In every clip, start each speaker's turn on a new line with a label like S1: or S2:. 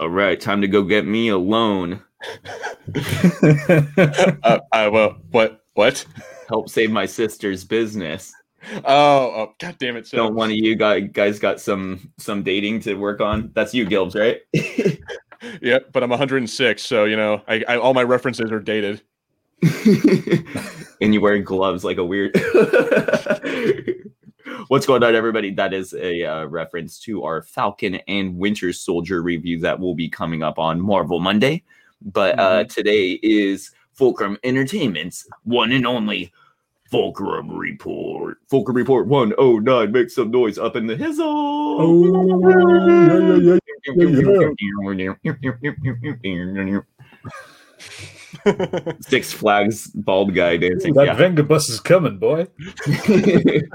S1: All right, time to go get me a loan.
S2: uh, I, well, what? What?
S1: Help save my sister's business.
S2: Oh, oh god damn it! So,
S1: Don't one of you guys guys got some some dating to work on? That's you, Gilbs, right?
S2: yeah, but I'm 106, so you know, I, I all my references are dated.
S1: and you wearing gloves like a weird. What's going on, everybody? That is a uh, reference to our Falcon and Winter Soldier review that will be coming up on Marvel Monday. But uh,
S2: Mhm.
S1: today is Fulcrum Entertainment's one and only Fulcrum Report. Fulcrum Report 109. Make some noise up in the hizzle. Six Flags bald guy dancing.
S3: that
S1: Yeah.
S3: Venga bus is coming, boy.
S1: the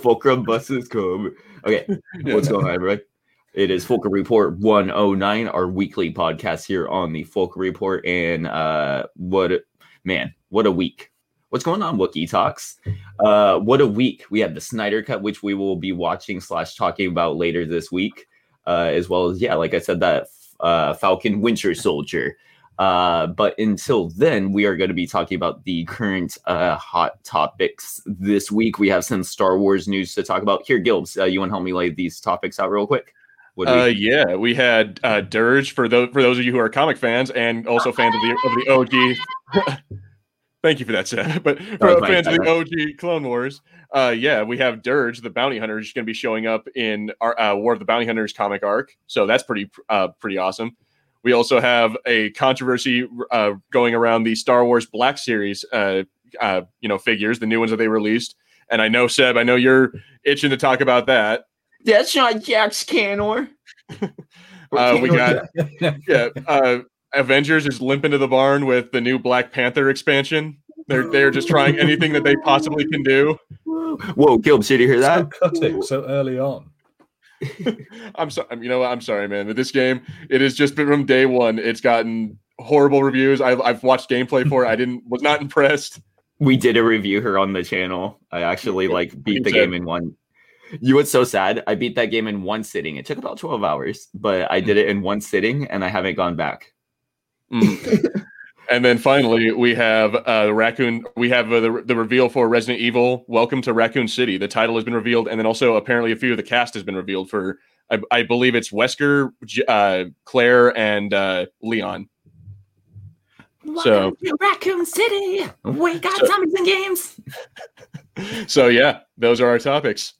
S1: Fulcrum bus is coming. Okay, what's going on, everybody? It is Fulcrum Report 109, our weekly podcast here on the Fulcrum Report. And uh, what, man, what a week. What's going on, Wookie Talks? Uh, what a week. We have the Snyder Cut, which we will be watching slash talking about later this week, uh, as well as, yeah, like I said, that uh, Falcon Winter Soldier. Uh, but until then, we are going to be talking about the current uh, hot topics this week. We have some Star Wars news to talk about. Here, Gilbs, uh, you want to help me lay these topics out real quick? We-
S2: Uh, yeah, we had uh, Durge for those for those of you who are comic fans and also fans of the of the OG. Thank you for that, Seth. But for fans of the. OG Clone Wars, uh, yeah, we have Durge, the bounty hunter, is going to be showing up in our uh, War of the Bounty Hunters comic arc. So that's pretty uh, pretty awesome. We also have a controversy uh, going around the Star Wars Black Series, uh, uh, you know, figures, the new ones that they released. And I know Seb, I know you're itching to talk about that.
S1: That's not Jax Canor.
S2: Uh, we got yeah, uh, Avengers is limping to the barn with the new Black Panther expansion. They're they're just trying anything that they possibly can do.
S1: Whoa, Gilbs, did you hear
S3: So
S1: that?
S3: cutting so early on.
S2: I'm sorry, you know what? I'm sorry, man. But this game, it has just been from day one. It's gotten horrible reviews. I've I've watched gameplay for it. I didn't was not impressed.
S1: We did a review here on the channel. I actually like beat the
S2: You
S1: game in one. You what's so sad? I beat that game in one sitting. It took about 12 hours, but I did it in one sitting and I haven't gone back.
S2: Mm. and then finally, we have uh, the raccoon. We have uh, the the reveal for Resident Evil. Welcome to Raccoon City. The title has been revealed, and then also apparently a few of the cast has been revealed for. I, I believe it's Wesker, uh, Claire, and uh, Leon. So-
S1: Welcome to Raccoon City. We got
S2: So-
S1: zombies and games.
S2: So yeah, those are our topics.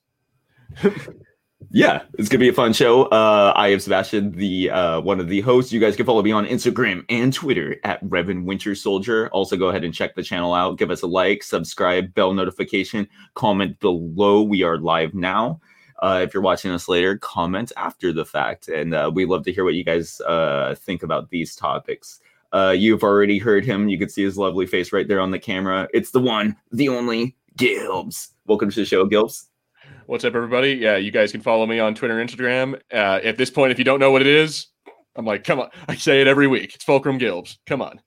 S1: Yeah, it's gonna be a fun show. Uh, I am Sebastian, the uh, one of the hosts. You guys can follow me on Instagram and Twitter at Revan Winter Soldier. Also, go ahead and check the channel out. Give us a like, subscribe, bell notification, comment below. We are live now. Uh, if you're watching us later, comment after the fact, and uh, we love to hear what you guys uh, think about these topics. Uh, you've already heard him. You can see his lovely face right there on the camera. It's the one, the only Gilbs. Welcome to the show, Gilbs.
S2: What's up, everybody? Yeah, you guys can follow me on Twitter Instagram. Uh, at this point, if you don't know what it is, I'm like, come on. I say it every week. It's Fulcrum Gilbs. Come on.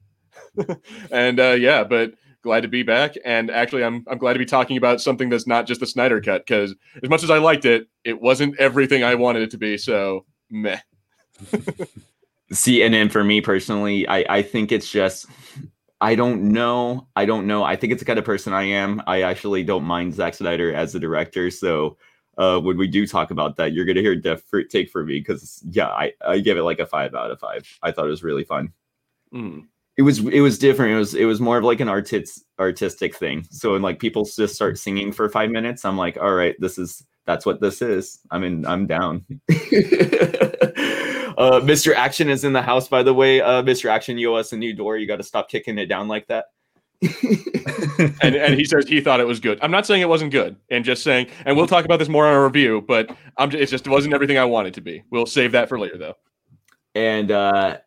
S2: and uh, yeah, but glad to be back. And actually, I'm I'm glad to be talking about something that's not just the Snyder cut because as much as I liked it, it wasn't everything I wanted it to be. So meh.
S1: See, and then for me personally, I I think it's just I don't know. I don't know. I think it's the kind of person I am. I actually don't mind Zack Snyder as the director. So uh, when we do talk about that, you're gonna hear a different take for me because yeah, I I give it like a five out of five. I thought it was really fun.
S2: Mm.
S1: It was it was different. It was it was more of like an artist artistic thing. So when like people just start singing for five minutes, I'm like, all right, this is that's what this is. I'm in. I'm down. uh, Mr. Action is in the house, by the way. Uh, Mr. Action, you owe us a new door. You got to stop kicking it down like that.
S2: And and he says he thought it was good. I'm not saying it wasn't good, and just saying. And we'll talk about this more on our review. But I'm just, it just wasn't everything I wanted to be. We'll save that for later, though.
S1: and uh,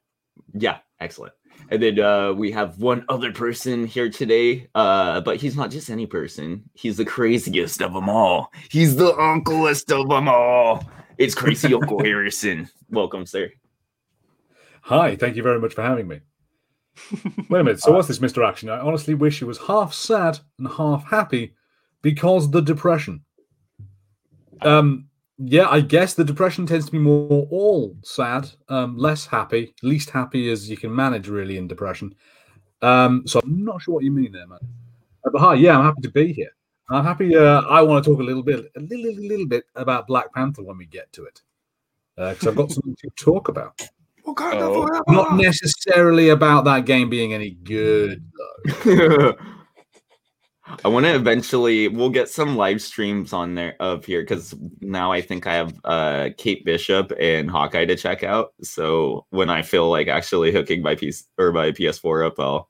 S1: yeah, excellent. And then uh, we have one other person here today, uh, but he's not just any person. He's the craziest of them all. He's the uncleest of them all. It's crazy Uncle Harrison. Welcome, sir.
S3: Hi, thank you very much for having me. Wait a minute. So, what's this, Mr. Action? I honestly wish he was half sad and half happy because the depression. Um, yeah, I guess the depression tends to be more all sad, um, less happy, least happy as you can manage really in depression. Um, so I'm not sure what you mean there, man. Uh, but hi, yeah, I'm happy to be here. I'm happy. Uh, I want to talk a little bit, a little, little bit about Black Panther when we get to it, because uh, I've got something to talk about. Oh. Not necessarily about that game being any good, though.
S1: I want to eventually. We'll get some live streams on there of here because now I think I have uh, Kate Bishop and Hawkeye to check out. So when I feel like actually hooking my piece or my PS4 up, I'll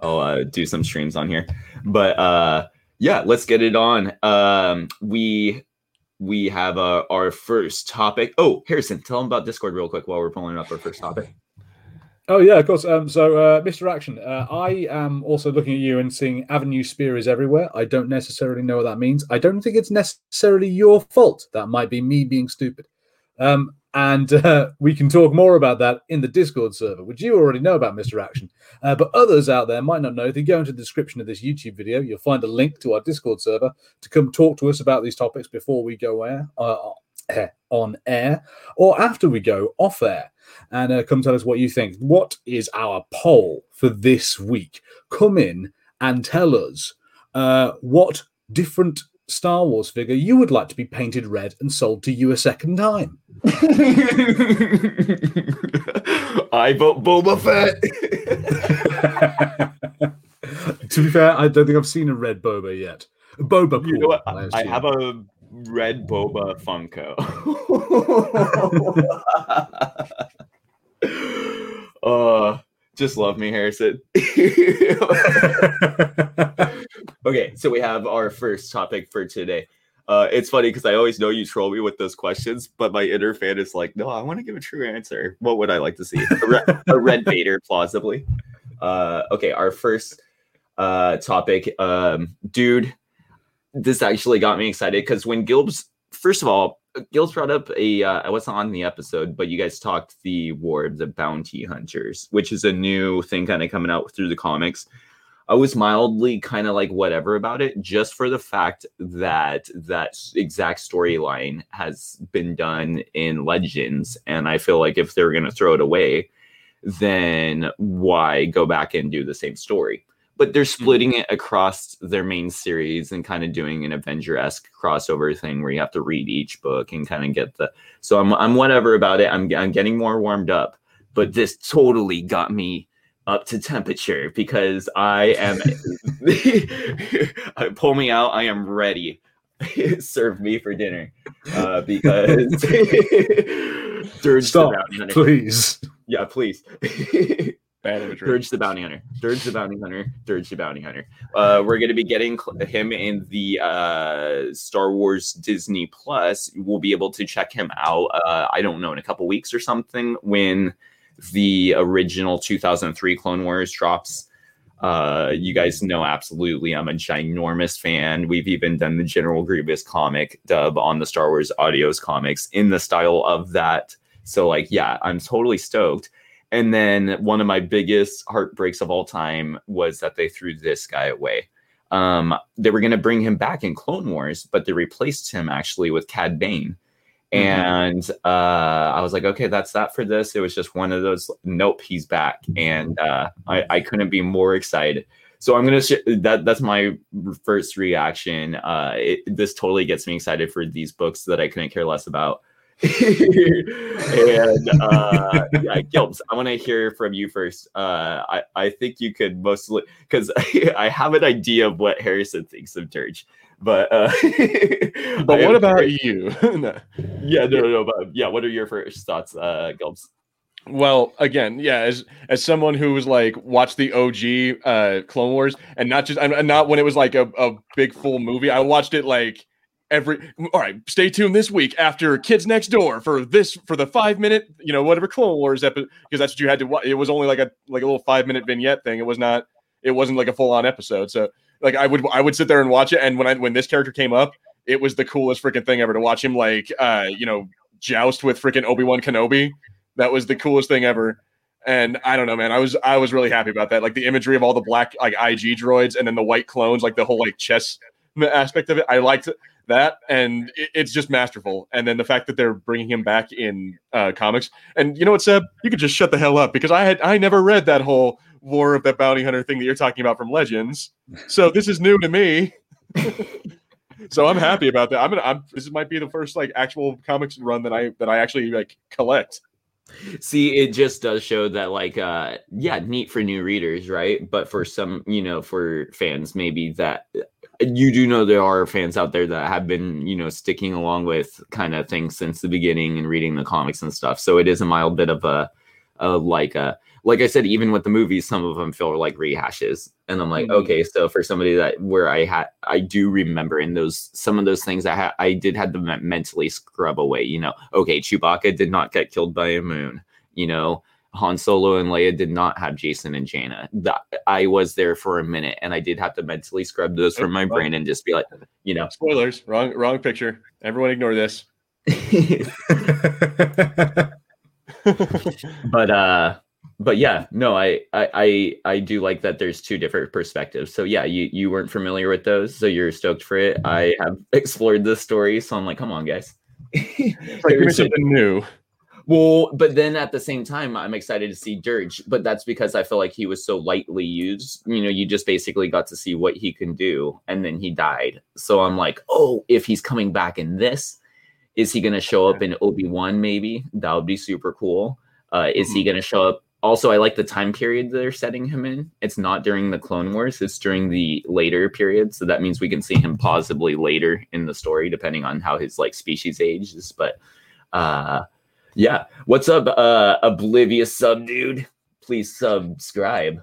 S1: I'll uh, do some streams on here. But uh, yeah, let's get it on. Um, we we have uh, our first topic. Oh, Harrison, tell them about Discord real quick while we're pulling up our first topic.
S3: Oh yeah, of course. Um, so, uh, Mr. Action, uh, I am also looking at you and seeing Avenue Spear is everywhere. I don't necessarily know what that means. I don't think it's necessarily your fault. That might be me being stupid. Um, and uh, we can talk more about that in the Discord server, which you already know about, Mr. Action. Uh, but others out there might not know. If you go into the description of this YouTube video, you'll find a link to our Discord server to come talk to us about these topics before we go air, uh, on air or after we go off air and uh, come tell us what you think. What is our poll for this week? Come in and tell us uh, what different Star Wars figure you would like to be painted red and sold to you a second time.
S1: I vote Boba Fett.
S3: to be fair, I don't think I've seen a red Boba yet. Boba,
S1: you know what? I, I have a red Boba Funko. uh just love me, Harrison. okay, so we have our first topic for today. Uh, it's funny because I always know you troll me with those questions, but my inner fan is like, no, I want to give a true answer. What would I like to see? A, re- a red Vader, plausibly. Uh, okay, our first uh, topic, um, dude. This actually got me excited because when Gilbs, first of all, Gil's brought up a. Uh, I wasn't on the episode, but you guys talked the War of the Bounty Hunters, which is a new thing kind of coming out through the comics. I was mildly kind of like whatever about it, just for the fact that that exact storyline has been done in Legends, and I feel like if they're gonna throw it away, then why go back and do the same story? But they're splitting mm-hmm. it across their main series and kind of doing an Avenger-esque crossover thing where you have to read each book and kind of get the so I'm I'm whatever about it. I'm I'm getting more warmed up, but this totally got me up to temperature because I am pull me out, I am ready. Serve me for dinner. Uh, because
S3: Stop, please.
S1: Yeah, please. Bad imagery. Durge the Bounty Hunter. Durge the Bounty Hunter. Durge the Bounty Hunter. Uh, we're going to be getting him in the uh, Star Wars Disney Plus. We'll be able to check him out. Uh, I don't know in a couple weeks or something when the original 2003 Clone Wars drops. Uh, you guys know absolutely I'm a ginormous fan. We've even done the General Grievous comic dub on the Star Wars Audios comics in the style of that. So, like, yeah, I'm totally stoked. And then one of my biggest heartbreaks of all time was that they threw this guy away. Um, they were going to bring him back in Clone Wars, but they replaced him actually with Cad Bane. Mm-hmm. And uh, I was like, okay, that's that for this. It was just one of those. Nope, he's back, and uh, I, I couldn't be more excited. So I'm gonna sh- that that's my first reaction. Uh, it, this totally gets me excited for these books that I couldn't care less about. And uh, yeah, Gilbs, I want to hear from you first. Uh, I, I think you could mostly because I, have an idea of what Harrison thinks of Durge, but uh,
S2: but what about you?
S1: no. Yeah, no, no, no, but yeah, what are your first thoughts, uh, Gilbs?
S2: Well, again, yeah, as as someone who was like watched the OG uh Clone Wars and not just and not when it was like a, a big full movie. I watched it like every all right stay tuned this week after kids next door for this for the five minute you know whatever clone wars episode because that's what you had to watch it was only like a like a little five minute vignette thing it was not it wasn't like a full on episode so like i would i would sit there and watch it and when i when this character came up it was the coolest freaking thing ever to watch him like uh you know joust with freaking obi-wan kenobi that was the coolest thing ever and I don't know, man. I was I was really happy about that. Like the imagery of all the black like IG droids and then the white clones, like the whole like chess aspect of it. I liked that, and it, it's just masterful. And then the fact that they're bringing him back in uh, comics, and you know what, Seb, you could just shut the hell up because I had I never read that whole War of the Bounty Hunter thing that you're talking about from Legends, so this is new to me. so I'm happy about that. I'm gonna. I'm, this might be the first like actual comics run that I that I actually like collect.
S1: See, it just does show that, like, uh, yeah, neat for new readers, right? But for some, you know, for fans, maybe that you do know there are fans out there that have been, you know, sticking along with kind of things since the beginning and reading the comics and stuff. So it is a mild bit of a, a like a like I said, even with the movies, some of them feel like rehashes, and I'm like, mm-hmm. okay, so for somebody that where I had, I do remember in those some of those things I had, I did have to mentally scrub away. You know, okay, Chewbacca did not get killed by a moon. You know, Han Solo and Leia did not have Jacen and Jaina. That I was there for a minute, and I did have to mentally scrub those from my brain and just be like, you know,
S2: spoilers, wrong, wrong picture. Everyone ignore this.
S1: but uh but yeah, no, I, I I I do like that there's two different perspectives. So yeah, you you weren't familiar with those, so you're stoked for it. I have explored this story, so I'm like, come on, guys.
S2: like give me something new.
S1: Well, but then at the same time, I'm excited to see Durge, but that's because I feel like he was so lightly used. You know, you just basically got to see what he can do, and then he died. So I'm like, oh, if he's coming back in this, is he going to show up in Obi Wan? Maybe that would be super cool. Uh, is mm-hmm. he going to show up also i like the time period they're setting him in it's not during the clone wars it's during the later period so that means we can see him possibly later in the story depending on how his like species ages but uh yeah what's up uh oblivious sub dude please subscribe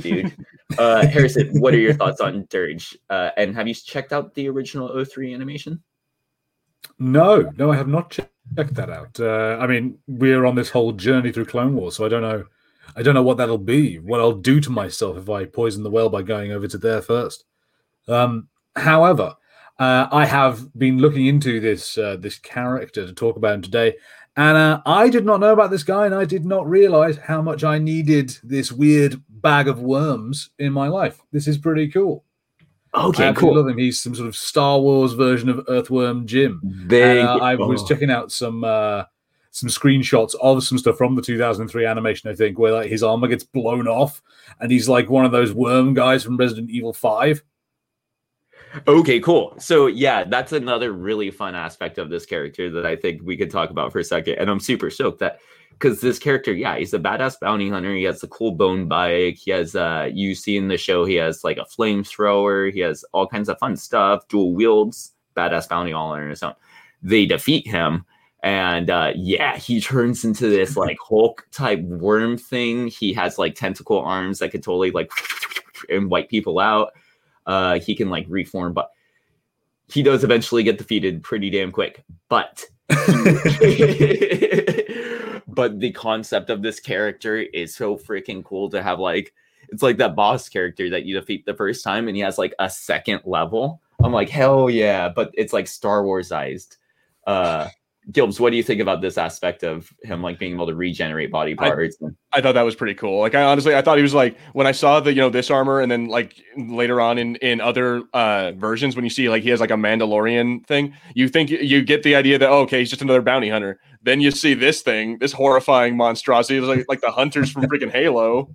S1: dude uh harrison what are your thoughts on durge uh and have you checked out the original 03 animation
S3: no no i have not checked that out. Uh, I mean, we're on this whole journey through Clone Wars, so I don't know. I don't know what that'll be. What I'll do to myself if I poison the well by going over to there first. Um, however, uh, I have been looking into this uh, this character to talk about him today, and uh, I did not know about this guy, and I did not realize how much I needed this weird bag of worms in my life. This is pretty cool.
S1: Okay, I cool.
S3: Love him. He's some sort of Star Wars version of Earthworm Jim. Big. Uh, I was oh. checking out some uh, some screenshots of some stuff from the 2003 animation. I think where like his armor gets blown off, and he's like one of those worm guys from Resident Evil Five.
S1: Okay, cool. So yeah, that's another really fun aspect of this character that I think we could talk about for a second. And I'm super stoked that because this character, yeah, he's a badass bounty hunter. He has a cool bone bike. He has, uh, you see in the show, he has like a flamethrower. He has all kinds of fun stuff, dual wields, badass bounty hunter on his own. They defeat him, and uh, yeah, he turns into this like Hulk type worm thing. He has like tentacle arms that could totally like and wipe people out. Uh, he can like reform, but he does eventually get defeated pretty damn quick. But but the concept of this character is so freaking cool to have like it's like that boss character that you defeat the first time and he has like a second level. I'm like, hell yeah, but it's like Star Warsized. Uh Gilbs, what do you think about this aspect of him like being able to regenerate body parts?
S2: I, I, thought that was pretty cool. Like I honestly I thought he was like when I saw the you know this armor and then like later on in in other uh versions when you see like he has like a Mandalorian thing, you think you get the idea that oh, okay, he's just another bounty hunter. Then you see this thing, this horrifying monstrosity, like like the hunters from freaking Halo.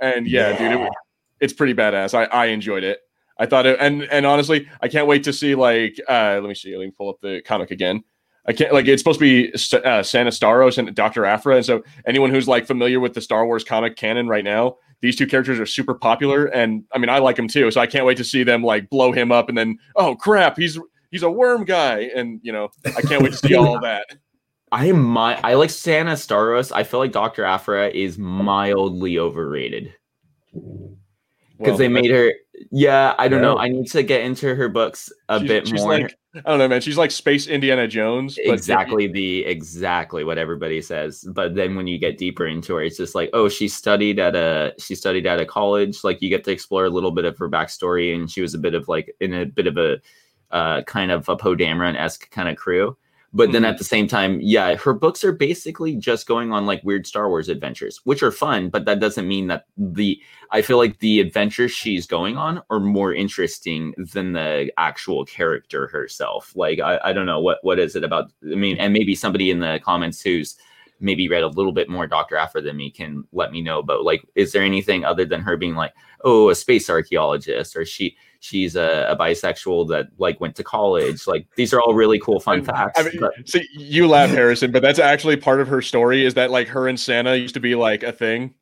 S2: And yeah, yeah. dude, it, it's pretty badass. I I enjoyed it. I thought it and and honestly, I can't wait to see like uh let me see, let me pull up the comic again I can't like it's supposed to be uh, Sana Starros and Dr. Aphra, And so anyone who's like familiar with the Star Wars comic canon right now, these two characters are super popular. And I mean, I like them too. So I can't wait to see them like blow him up and then, oh crap, he's he's a worm guy. And you know, I can't wait to see all that.
S1: I am my I like Sana Starros. I feel like Dr. Aphra is mildly overrated. Because well, they made her yeah, I don't know. I need to get into her books a bit more.
S2: Like, I don't know, man. She's like Space Indiana Jones.
S1: exactly the exactly what everybody says. But then when you get deeper into her, it's just like, oh, she studied at a she studied at a college. Like you get to explore a little bit of her backstory, and she was a bit of like in a bit of a uh, kind of a Poe Dameron esque kind of crew. But then mm-hmm. at the same time, yeah, her books are basically just going on like weird Star Wars adventures, which are fun, but that doesn't mean that the I feel like the adventures she's going on are more interesting than the actual character herself. Like I, I don't know what what is it about I mean, and maybe somebody in the comments who's maybe read a little bit more Dr. Aphra than me can let me know. But like, is there anything other than her being like, oh, a space archaeologist, or she she's a, a bisexual that like went to college? Like these are all really cool fun facts.
S2: I mean,
S1: but-
S2: see, you laugh, Harrison, but that's actually part of her story. Is that like her and Santa used to be like a thing?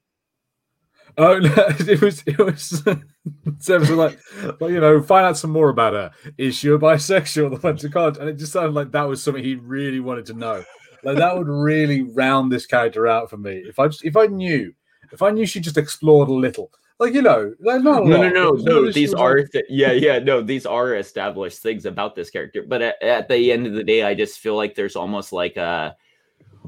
S3: Oh no, it was it was so it was like, well, you know, find out some more about her. Is she a bisexual that went to college? And it just sounded like that was something he really wanted to know. Like that would really round this character out for me. If I just if I knew, if I knew she just explored a little, like you know, like not
S1: no, no, no, no. These are th- yeah, yeah. No, these are established things about this character. But at, at the end of the day, I just feel like there's almost like a,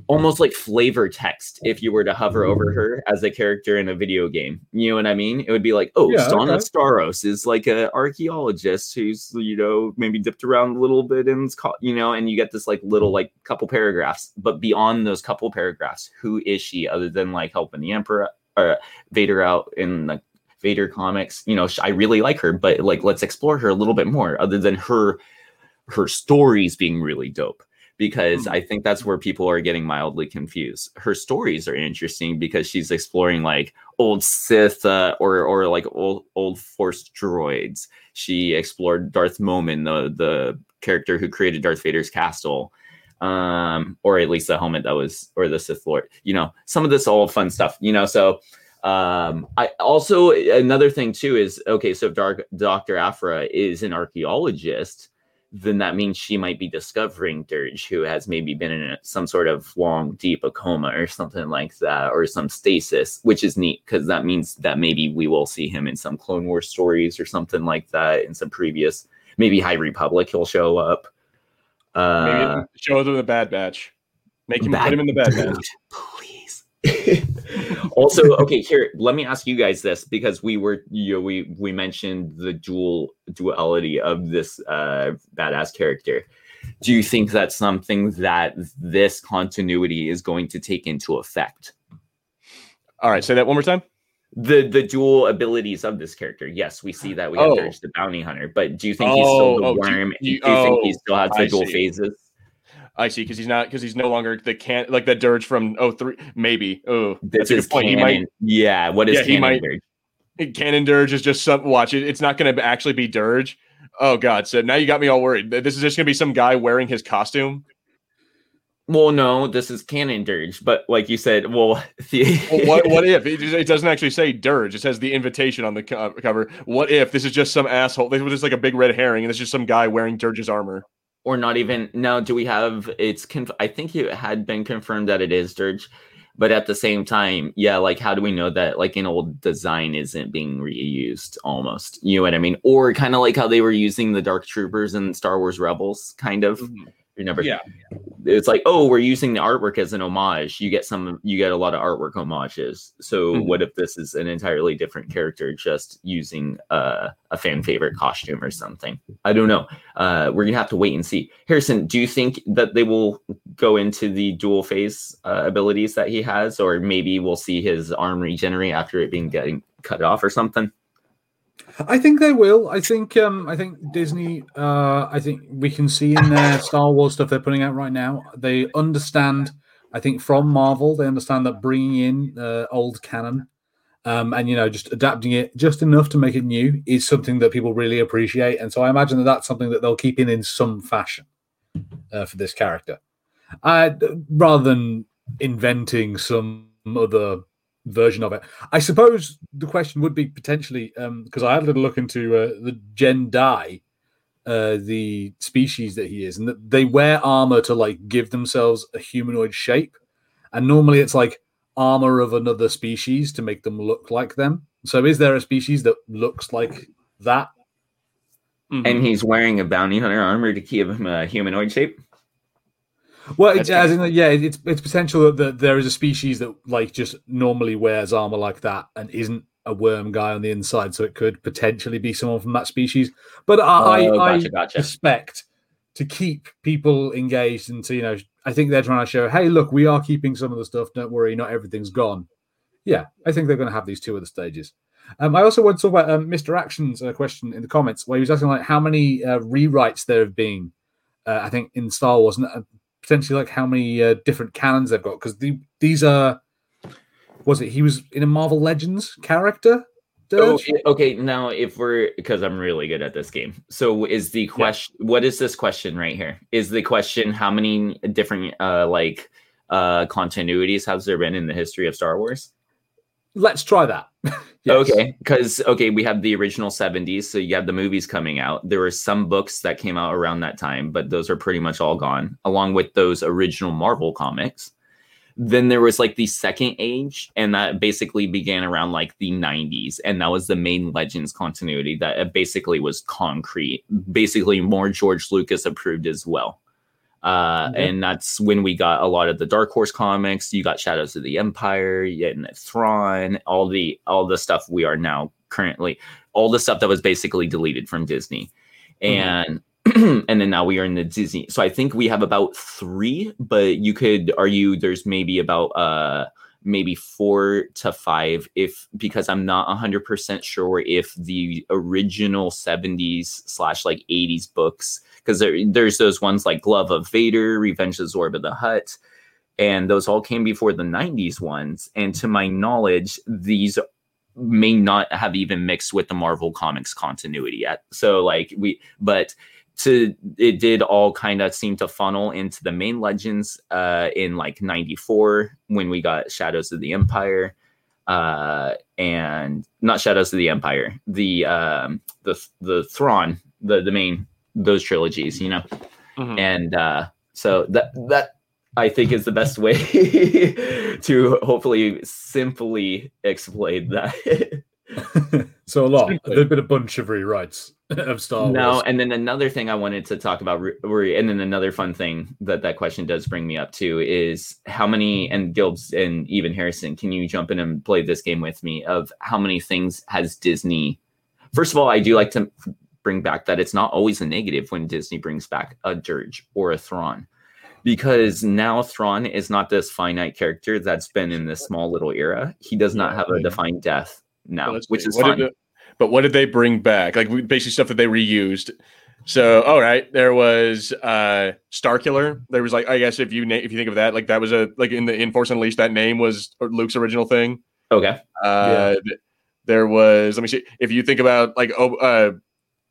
S1: almost like flavor text. If you were to hover over her as a character in a video game, you know what I mean? It would be like, oh,
S3: Yeah,
S1: Stana
S3: okay.
S1: Starros is like an archaeologist who's you know maybe dipped around a little bit and you know, and you get this like little like couple paragraphs. But beyond those couple paragraphs, who is she other than like helping the Emperor? Or Vader out in the Vader comics. You know, I really like her, but like let's explore her a little bit more other than her her stories being really dope because
S2: Hmm.
S1: I think that's where people are getting mildly confused. Her stories are interesting because she's exploring like old Sith uh, or or like old old Force droids. She explored Darth Momin, the the character who created Darth Vader's castle um or at least the helmet that was or the Sith Lord. You know, some of this all fun stuff, you know, so um i also another thing too is okay so if Dark, dr aphra is an archaeologist then that means she might be discovering durge who has maybe been in a, some sort of long deep a coma or something like that or some stasis which is neat because that means that maybe we will see him in some clone war stories or something like that in some previous maybe high republic he'll show up
S2: Maybe
S1: uh
S2: show them the Bad Batch. Make him
S1: Bad-
S2: put him in the Bad
S1: Dude,
S2: Batch.
S1: please. also, okay, here, let me ask you guys this because we were you know, we we mentioned the dual duality of this uh badass character. Do you think that's something that this continuity is going to take into effect?
S2: All right, say that one more time.
S1: The the dual abilities of this character. Yes, we see that we have
S2: Oh.
S1: Durge the bounty hunter, but do you think he's still the
S2: Oh, oh, do-
S1: worm?
S2: do
S1: Do
S2: you-
S1: you, think he
S2: oh,
S1: still has the dual phases?
S2: I see, because he's not because he's no longer the can like that durge from oh three maybe oh
S1: This
S2: that's a good point. He might
S1: yeah, what is
S2: Yeah, he might-
S1: Durge?
S2: Canon Durge is just some watch it. It's not going to actually be Durge. Oh God! So now you got me all worried. This is just going to be some guy wearing his costume.
S1: Well, no, this is canon durge, but like you said, well, the,
S2: Well, what what if it, it doesn't actually say Durge? It says the invitation on the co- uh, cover. What if this is just some asshole? This was just like a big red herring, and it's just some guy wearing Durge's armor.
S1: or not even now? Do we have it's? Conf- I think it had been confirmed that it is durge, but at the same time, yeah, like how do we know that like an old design isn't being reused? Almost, you know what I mean? Or kind of like how they were using the Dark Troopers in Star Wars Rebels, kind of. Mm-hmm. Remember?
S2: Yeah.
S1: it's like oh we're using the artwork as an homage you get some you get a lot of artwork homages so
S2: Mhm.
S1: what if this is an entirely different character just using uh, a fan favorite costume or something i don't know uh, we're gonna have to wait and see harrison do you think that they will go into the dual phase uh, abilities that he has or maybe we'll see his arm regenerate after it being getting cut off or something
S3: I think they will. I think um I think Disney uh I think we can see in their Star Wars stuff they're putting out right now. They understand I think from Marvel they understand that bringing in uh, old canon um and you know just adapting it just enough to make it new is something that people really appreciate and so I imagine that that's something that they'll keep in in some fashion uh, for this character. Uh rather than inventing some other version of it. I suppose the question would be potentially um because I had a little look into uh, the Jedi, uh, the species that he is, and that they wear armor to like give themselves a humanoid shape, and normally it's like armor of another species to make them look like them. So, is there a species that looks like that?
S2: Mhm.
S1: and he's wearing a bounty hunter armor to give him a humanoid shape
S3: Well, it's, as in, yeah, it's it's potential that, there is a species that like just normally wears armor like that and isn't a worm guy on the inside, so it could potentially be someone from that species. But I,
S1: Oh,
S3: I,
S1: gotcha,
S3: I
S1: gotcha.
S3: suspect to keep people engaged and to you know I think they're trying to show, hey, look, we are keeping some of the stuff. Don't worry, not everything's gone. Yeah, I think they're going to have these two other stages. Um, I also want to talk about um, Mr. Action's uh, question in the comments where he was asking like how many uh, rewrites there have been. Uh, I think in Star Wars, and uh, potentially like how many uh, different canons they've got because the, these are. Was it he was in a Marvel Legends character?
S1: Oh, okay. Now, if we're because I'm really good at this game, so is the question? What is this question right here? Is the question how many different uh like uh continuities has there been in the history of Star Wars?
S3: Let's try that. Yes.
S1: Okay, because okay, we have the original 70s, so you have the movies coming out. There were some books that came out around that time, but those are pretty much all gone, along with those original Marvel comics. Then there was like the second age, and that basically began around like the 90s, and that was the main Legends continuity that uh, basically was concrete, basically more George Lucas approved as well. Uh,
S3: Mhm.
S1: And that's when we got a lot of the Dark Horse comics. You got Shadows of the Empire, had Thrawn, all the all the stuff we are now currently, all the stuff that was basically deleted from Disney, and and then now we are in the Disney. So I think we have about three, but you could argue there's maybe about uh maybe four to five if because i'm not 100% sure if the original 70s slash like 80s books because there, there's those ones like glove of vader revenge of zorba the hutt and those all came before the 90s ones and to my knowledge these may not have even mixed with the marvel comics continuity yet. So like we but to it did all kind of seem to funnel into the main legends uh in like 94 when we got shadows of the empire uh and not shadows of the empire the um the the thrawn the the main those trilogies you know
S2: Mhm.
S1: and uh so that that i think is the best way to hopefully simply explain that
S3: so a lot.
S2: Simply.
S3: There's been a bunch of rewrites of Star Wars.
S1: No, and then another thing I wanted to talk about, re- re- and then another fun thing that that question does bring me up to is how many, and Gilbs and even Harrison, can you jump in and play this game with me of how many things has Disney? First of all, I do like to bring back that it's not always a negative when Disney brings back a Durge or a Thrawn. Because now Thrawn is not this finite character that's been in this small little era. He does not have a defined death now,
S2: Let's
S1: which is
S2: What
S1: fine.
S2: did the- but what did they bring back? Like basically stuff that they reused. So, all right, there was uh Starkiller. There was like I guess if you na- if you think of that, like that was a like in the in Force Unleashed, that name was Luke's original thing.
S1: okay.
S2: Uh th- there was let me see if you think about like oh uh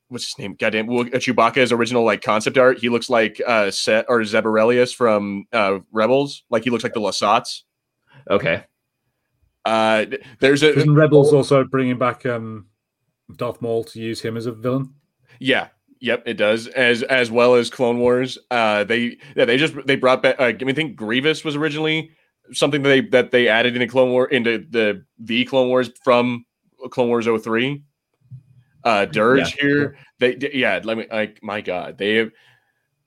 S2: what's his name? Goddamn, well, uh, Chewbacca's original like concept art. He looks like uh Set or Zeb Orrelios from uh Rebels. Like he looks like the Lasats.
S1: Okay.
S2: Uh, there's a
S3: Isn't Rebels also bringing back um, Darth Maul to use him as a villain?
S2: Yeah. Yep, it does. As as well as Clone Wars. Uh they yeah, they just they brought back uh, I mean, I think Grievous was originally something that they that they added into Clone War into the the Clone Wars from Clone Wars 03. Uh Durge here. They d- yeah, let me like my god. They have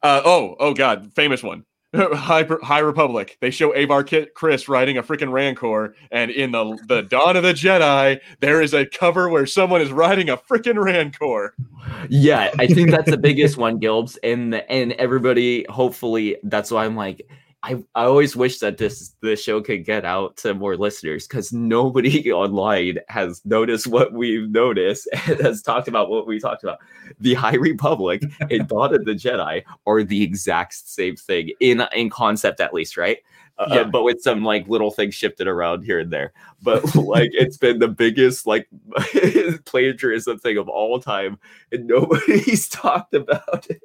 S2: uh oh, oh god, famous one. High, High Republic. They show Avar Kit Kriss riding a freaking Rancor, and in the the Dawn of the Jedi, there is a cover where someone is riding a freaking Rancor.
S1: Yeah, I think that's the biggest one, Gilbs, and and everybody. Hopefully, that's why I'm like, I I always wish that this this show could get out to more listeners because nobody online has noticed what we've noticed and has talked about what we talked about. The High Republic and Dawn of the Jedi are the exact same thing in in concept, at least, right? Uh,
S2: Yeah.
S1: but with some like little things shifted around here and there. But like it's been the biggest like plagiarism thing of all time, and nobody's talked about it.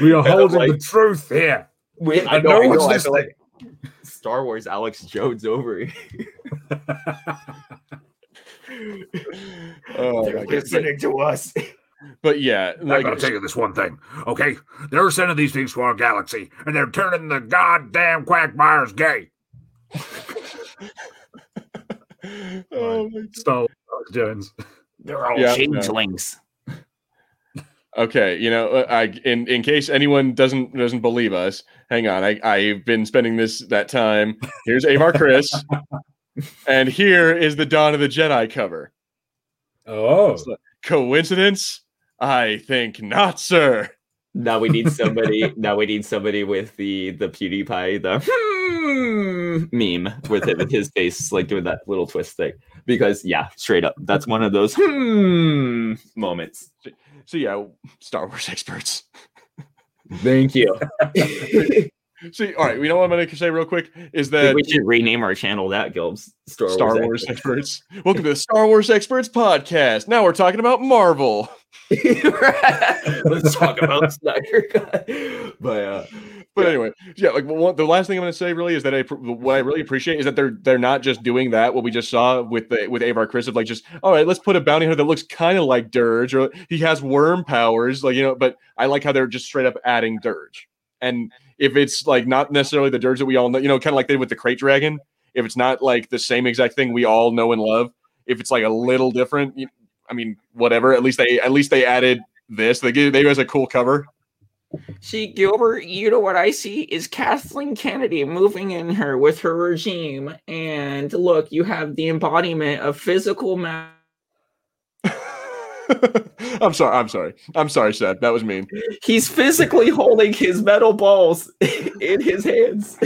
S3: We are holding the truth here.
S1: We, I
S3: And
S1: know,
S3: no
S1: I know. I feel
S3: listening.
S1: like Star Wars Alex Jones over here.
S2: Oh,
S1: They're
S2: my God.
S1: listening to us.
S2: But yeah,
S4: I'm gonna tell you this one thing, okay? They're sending these things to our galaxy, and they're turning the goddamn quackmires gay.
S2: oh my
S3: Star Wars Jones.
S1: They're all
S2: Yeah,
S1: changelings.
S2: Okay, you know, uh, I in in case anyone doesn't doesn't believe us, hang on. I I've been spending this that time. Here's Avar Kriss, and here is the Dawn of the Jedi cover.
S3: Oh,
S2: Coincidence? I think not, sir.
S1: Now we need somebody. now we need somebody with the the PewDiePie the hmm meme with it with his face like doing that little twist thing. Because yeah, straight up, that's one of those hmm moments.
S2: So yeah, Star Wars experts.
S1: Thank you.
S2: See, all right. We know what I'm going to say real quick is that
S1: we should rename our channel that Gilbs Star,
S2: Star
S1: Wars.
S2: Wars experts. Welcome to the Star Wars Experts podcast. Now we're talking about Marvel.
S1: Let's talk about Snyder Cut. But uh,
S2: But anyway, yeah, like one, the last thing I'm going to say really is that I what I really appreciate is that they're they're not just doing that. What we just saw with the with Avar Kriss of like just all right, let's put a bounty hunter that looks kind of like Durge or he has worm powers, like you know. But I like how they're just straight up adding Durge, and if it's like not necessarily the Durge that we all know, you know, kind of like they did with the Krayt Dragon. If it's not like the same exact thing we all know and love, if it's like a little different, you, I mean, whatever. At least they at least they added this. They gave they gave us a cool cover.
S1: See, Gilbert, you know what I see is Kathleen Kennedy moving in her with her regime. And look, you have the embodiment of physical ma-
S2: I'm sorry. I'm sorry. I'm sorry, Seth. That was mean.
S1: He's physically holding his metal balls in his hands.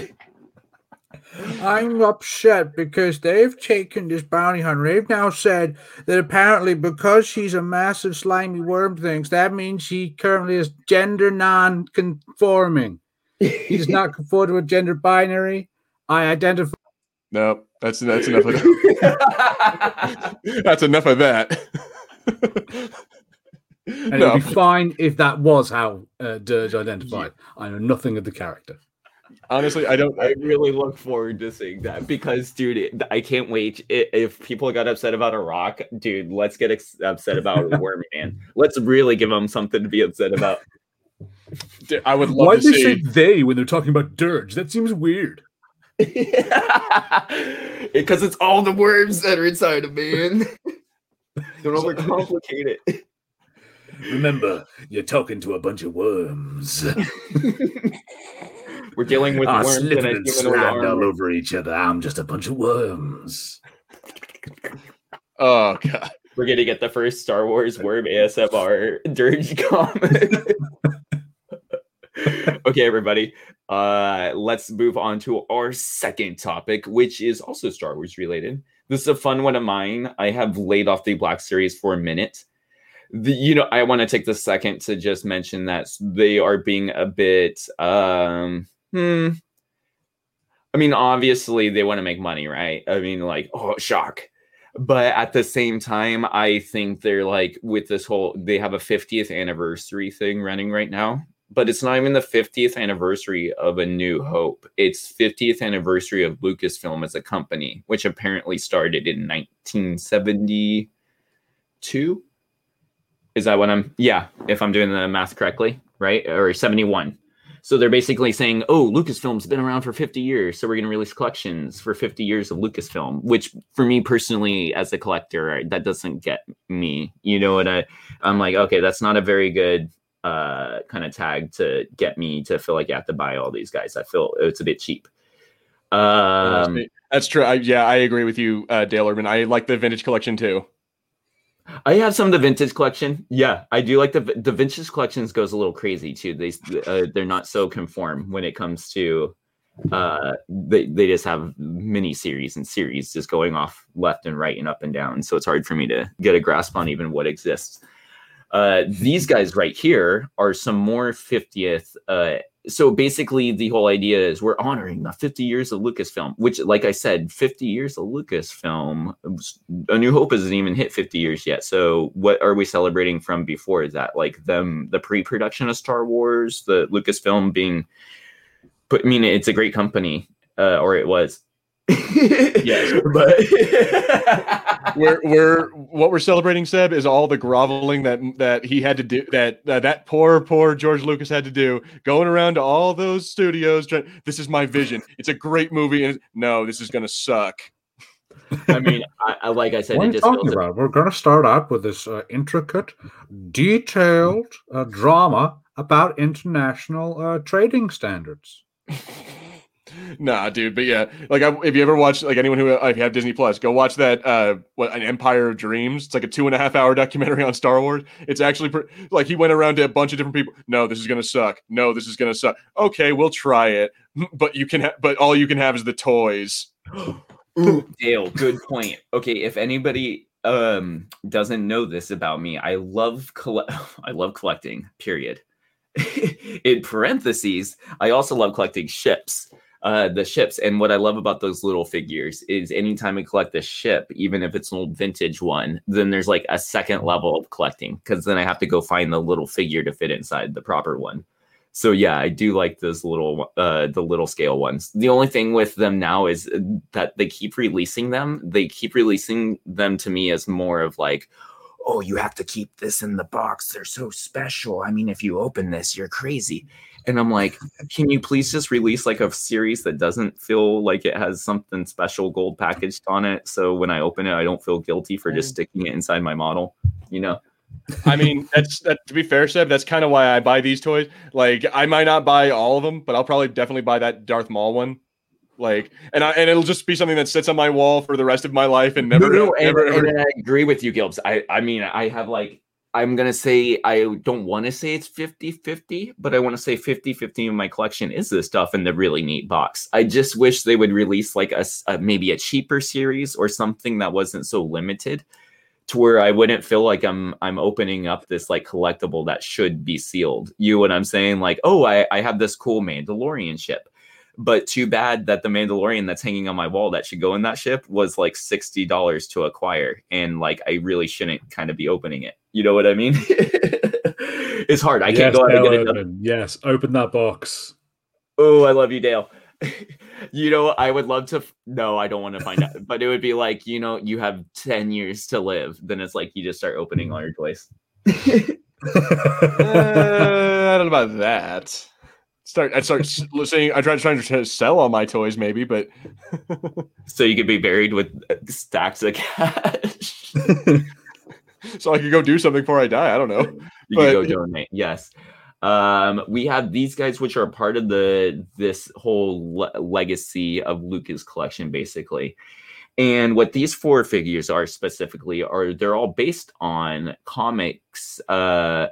S3: I'm upset because they've taken this bounty hunter. They've now said that apparently because she's a massive slimy worm thing, that means she currently is gender non-conforming. He does not conform to a gender binary. I identify.
S2: No, that's that's enough of that. that's enough of that.
S3: And
S2: no,
S3: it'd be fine if that was how uh, Durge identified. I know nothing of the character.
S2: Honestly, I don't.
S1: I really look forward to seeing that because, dude, I can't wait. If people got upset about a rock, dude, let's get ex- upset about Wormy Man. Let's really give them something to be upset about.
S2: I would love
S3: Why
S2: to
S3: do they say they when they're talking about Durge? That seems weird.
S1: Because it's all the worms that are inside of man. Don't overcomplicate it.
S3: Remember, you're talking to a bunch of worms.
S1: We're dealing with
S3: Ah,
S1: worms in a
S3: and
S1: humanoid
S3: slammed all over each other. I'm just a bunch of worms.
S2: Oh god.
S1: We're gonna get the first Star Wars worm ASMR Durge comment. okay, everybody. Uh, let's move on to our second topic, which is also Star Wars related. This is a fun one of mine. I have laid off the Black Series for a minute. The, you know, I want to take the second to just mention that they are being a bit. Um, hmm. I mean, obviously they want to make money, right? I mean, like, oh, shock. But at the same time i think they're like with this whole they have a 50th anniversary thing running right now but it's not even the 50th anniversary of a new hope. It's 50th anniversary of lucasfilm as a company which apparently started in 1972 is that what i'm yeah if i'm doing the math correctly right? Or 71 so they're basically saying, "Oh, Lucasfilm's been around for 50 years, so we're going to release collections for 50 years of Lucasfilm." Which, for me personally, as a collector, that doesn't get me. You know what I? I'm like, okay, that's not a very good uh, kind of tag to get me to feel like I have to buy all these guys. I feel it's a bit cheap. Um,
S2: That's true. I, yeah, I agree with you, uh, Dale Urban. I like the vintage collection too.
S1: I have some of the vintage collection. Yeah, I do like the the vintage collections goes a little crazy too. They uh, they're not so conform when it comes to uh they they just have mini series and series just going off left and right and up and down. So it's hard for me to get a grasp on even what exists. Uh these guys right here are some more 50th uh so basically the whole idea is we're honoring the 50 years of Lucasfilm, which like I said, 50 years of Lucasfilm a New Hope hasn't even hit 50 years yet. So what are we celebrating from before that? Like them, the pre-production of Star Wars, the Lucasfilm being put. I mean, it's a great company, uh, or it was.
S2: Yes.
S1: but
S2: we're we're what we're celebrating, Seb, is all the groveling that that he had to do that uh, that poor poor George Lucas had to do, going around to all those studios. Trying, this is my vision. It's a great movie, and no, this is gonna suck.
S1: I mean, I, I like I said,
S3: What are
S1: it
S3: you
S1: just
S3: talking
S1: feels
S3: about? We're going to start out with this uh, intricate, detailed uh, drama about international uh, trading standards.
S2: Nah, dude, but yeah, like I, if you ever watch like anyone who uh, have Disney Plus, go watch that. Uh, what an Empire of Dreams? It's like a two and a half hour documentary on Star Wars. It's actually pre- like he went around to a bunch of different people. No, this is gonna suck. No, this is gonna suck. Okay, we'll try it, but you can, ha- but all you can have is the toys.
S1: Ooh, Dale, good point. Okay, if anybody um doesn't know this about me, I love colle- I love collecting. Period. In parentheses, I also love collecting ships. Uh, the ships, and what I love about those little figures is anytime I collect a ship, even if it's an old vintage one, then there's like a second level of collecting because then I have to go find the little figure to fit inside the proper one. So yeah, I do like those little uh the little scale ones. The only thing with them now is that they keep releasing them. They keep releasing them to me as more of like, oh, you have to keep this in the box. They're so special. I mean, if you open this, you're crazy. And I'm like, can you please just release like a series that doesn't feel like it has something special gold packaged on it? So when I open it, I don't feel guilty for just mm. sticking it inside my model, you know?
S2: I mean, that's that. To be fair, Seb, that's kind of why I buy these toys. Like, I might not buy all of them, but I'll probably definitely buy that Darth Maul one. Like, and I and it'll just be something that sits on my wall for the rest of my life and never,
S1: No, no, and,
S2: never,
S1: and
S2: ever-
S1: I agree with you, Gilbs. I, I mean, I have like, I'm going to say, I don't want to say it's 50 50, but I want to say 50 50 of my collection is this stuff in the really neat box. I just wish they would release like a maybe a cheaper series or something that wasn't so limited to where I wouldn't feel like I'm I'm opening up this like collectible that should be sealed. You know what I'm saying? Like, oh, I, I have this cool Mandalorian ship. But too bad that the Mandalorian that's hanging on my wall that should go in that ship was like sixty dollars to acquire, and like I really shouldn't kind of be opening it. You know what I mean? it's hard. I
S3: yes,
S1: can't go out and get it done.
S3: Yes, open that box.
S1: Oh, I love you, Dale. you know, I would love to. f- No, I don't want to find out. But it would be like, you know, you have 10 years to live. Then it's like you just start opening all your toys.
S2: Uh, I don't know about that. Start. I start saying. I try trying to sell all my toys, maybe, but
S1: So you could be buried with uh, stacks of cash.
S2: so I could go do something before I die. I don't know.
S1: you
S2: But-
S1: can go donate. Yes. Um, we have these guys, which are part of the this whole le- legacy of Lucas collection, basically. And what these four figures are specifically are they're all based on comics. Uh,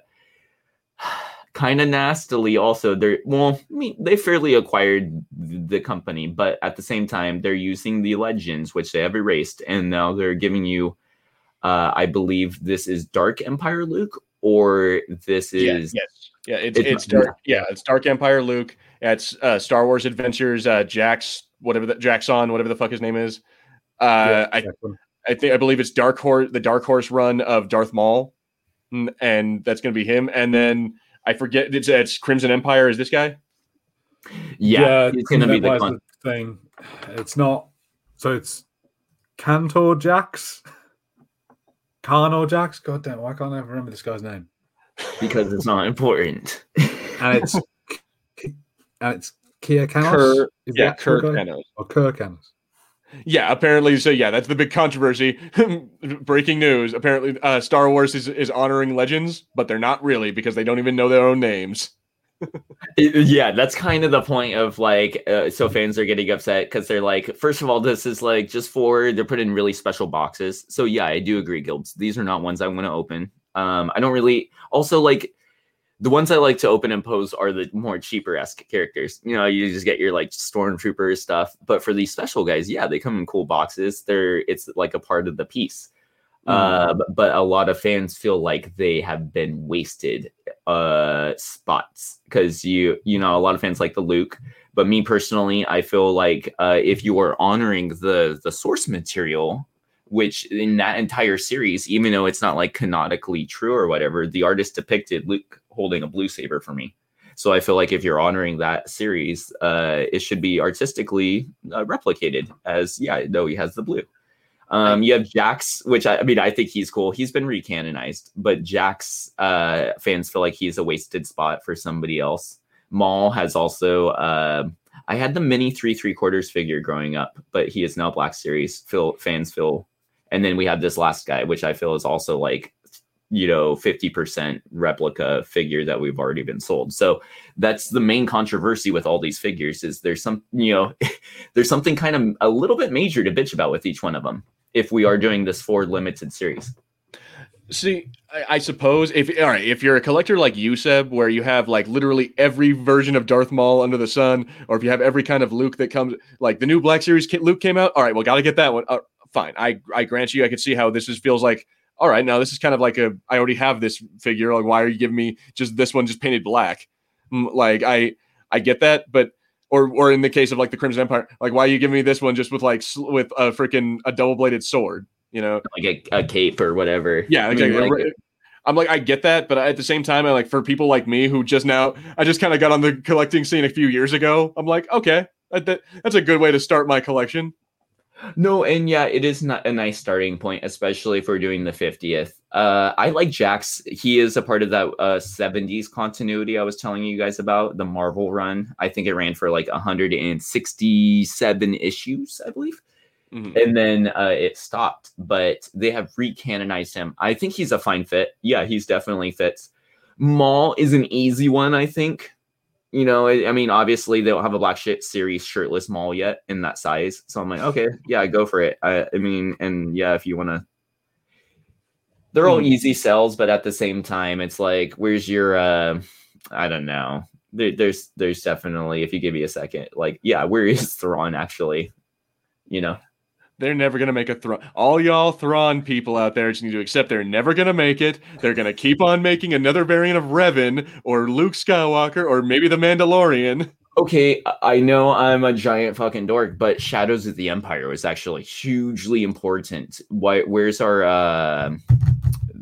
S1: kind of nastily, also they're well, I mean, they fairly acquired the company, but at the same time, they're using the legends, which they have erased, and now they're giving you. Uh, I believe this is Dark Empire Luke, or this
S2: Yeah,
S1: is
S2: yes, yeah. It's
S1: It's
S2: it's, dark. Yeah, it's Dark Empire Luke. It's uh, Star Wars Adventures. Uh, Jax, whatever the Jaxon, whatever the fuck his name is. Uh, I I think I believe it's Dark Horse, the Dark Horse run of Darth Maul, and that's going to be him. And then I forget it's, it's Crimson Empire. Is this guy?
S1: yeah, it's gonna be the
S3: Empire's
S1: con-
S3: thing. It's not. So it's Cantor Jax, Carnor Jax. God damn, why can't I ever remember this guy's name?
S1: because it's not important.
S3: And it's and it's Kir Kanos.
S2: Kerr- Yeah,
S3: actual
S2: Kirk
S3: guy?
S2: Canos.
S3: or Kirk Canos.
S2: Yeah, apparently. So yeah, that's the big controversy. Breaking news: apparently, uh, Star Wars is is honoring legends, but they're not really because they don't even know their own names.
S1: Yeah, that's kind of the point of like, uh, so fans are getting upset because they're like, first of all, this is like just for they're put in really special boxes. So yeah, I do agree, Gilbs. These are not ones I want to open. Um, I don't really also like the ones I like to open and pose are the more cheaper esque characters. You know, you just get your like stormtrooper stuff. But for these special guys, yeah, they come in cool boxes. They're it's like a part of the piece. Uh, but a lot of fans feel like they have been wasted uh spots because you you know a lot of fans like the Luke, but me personally, I feel like uh, if you are honoring the the source material, which in that entire series, even though it's not like canonically true or whatever, the artist depicted Luke holding a blue saber for me. So I feel like if you're honoring that series, uh, it should be artistically uh, replicated as yeah, no, he has the blue. Um, you have Jax, which I, I mean, I think he's cool. He's been recanonized, but Jax uh, fans feel like he's a wasted spot for somebody else. Maul has also. Uh, I had the mini three three quarters figure growing up, but he is now Black Series. Feel fans feel, and then we have this last guy, which I feel is also like you know 50% replica figure that we've already been sold so that's the main controversy with all these figures is there's some you know there's something kind of a little bit major to bitch about with each one of them if we are doing this for limited series
S2: See, I, I suppose if all right, if you're a collector like you, Seb, where you have like literally every version of Darth Maul under the sun, or if you have every kind of Luke that comes, like the new Black Series Luke came out. All right, well, got to get that one. Uh, fine, I I grant you, I could see how this is feels like. All right, now this is kind of like a I already have this figure. Like, why are you giving me just this one just painted black? Mm, Like, I I get that, but or or in the case of like the Crimson Empire, like why are you giving me this one just with like sl- with a freaking a double bladed sword? You know,
S1: like a, a cape or whatever
S2: yeah,
S1: I mean, like,
S2: I'm like, I get that, but at the same time, I like for people like me who just now, I just kind of got on the collecting scene a few years ago. I'm like, okay, that, that- that's a good way to start my collection.
S1: No, and yeah, it is not a nice starting point, especially for doing the 50th. Uh, I like Jax. He is a part of that uh, 70s continuity I was telling you guys about, the Marvel run. I think it ran for like 167 issues, I believe.
S2: Mhm.
S1: And then uh, it stopped, but they have recanonized him. I think he's a fine fit. Yeah, he's definitely fits. Maul is an easy one, I think. You know, I, I mean, obviously they don't have a Black Shit series shirtless Maul yet in that size. So I'm like, okay, yeah, go for it. I, I mean, and yeah, if you want to, they're all
S2: Mhm.
S1: easy sells, but at the same time, it's like, where's your, uh, I don't know. There, there's, there's definitely, if you give me a second, like, yeah, where is Thrawn actually? You know,
S2: They're never gonna make a Thrawn. All y'all Thrawn people out there just need to accept they're never gonna make it. They're gonna keep on making another variant of Revan or Luke Skywalker or maybe the Mandalorian.
S1: Okay, I- know I'm a giant fucking dork, but Shadows of the Empire was actually hugely important. Why? Where's our uh,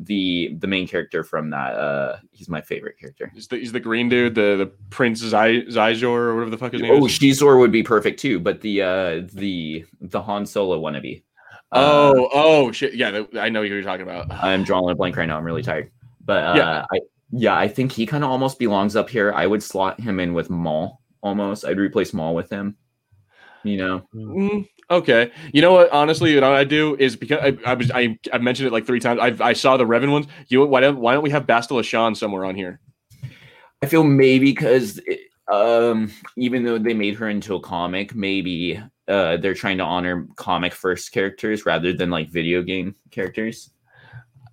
S1: the the main character from that? Uh, he's my favorite character.
S2: He's the, he's the green dude, the the Prince Zyjor or whatever the fuck his name
S1: Oh,
S2: is.
S1: Xizor would be perfect too, but the uh, the the Han Solo wannabe. Uh,
S2: Oh, oh shit! Yeah, I know who you're talking about.
S1: I'm drawing a blank right now. I'm really tired, but uh,
S2: Yeah.
S1: I yeah, I think he kind of almost belongs up here. I would slot him in with Maul almost. I'd replace Maul with him. You know,
S2: Mm, okay, you know what? Honestly, what I do is because I, I was I I mentioned it like three times. I I saw the Revan ones. You why don't why don't we have Bastila Shan somewhere on here?
S1: I feel maybe because um, even though they made her into a comic, maybe uh, they're trying to honor comic first characters rather than like video game characters.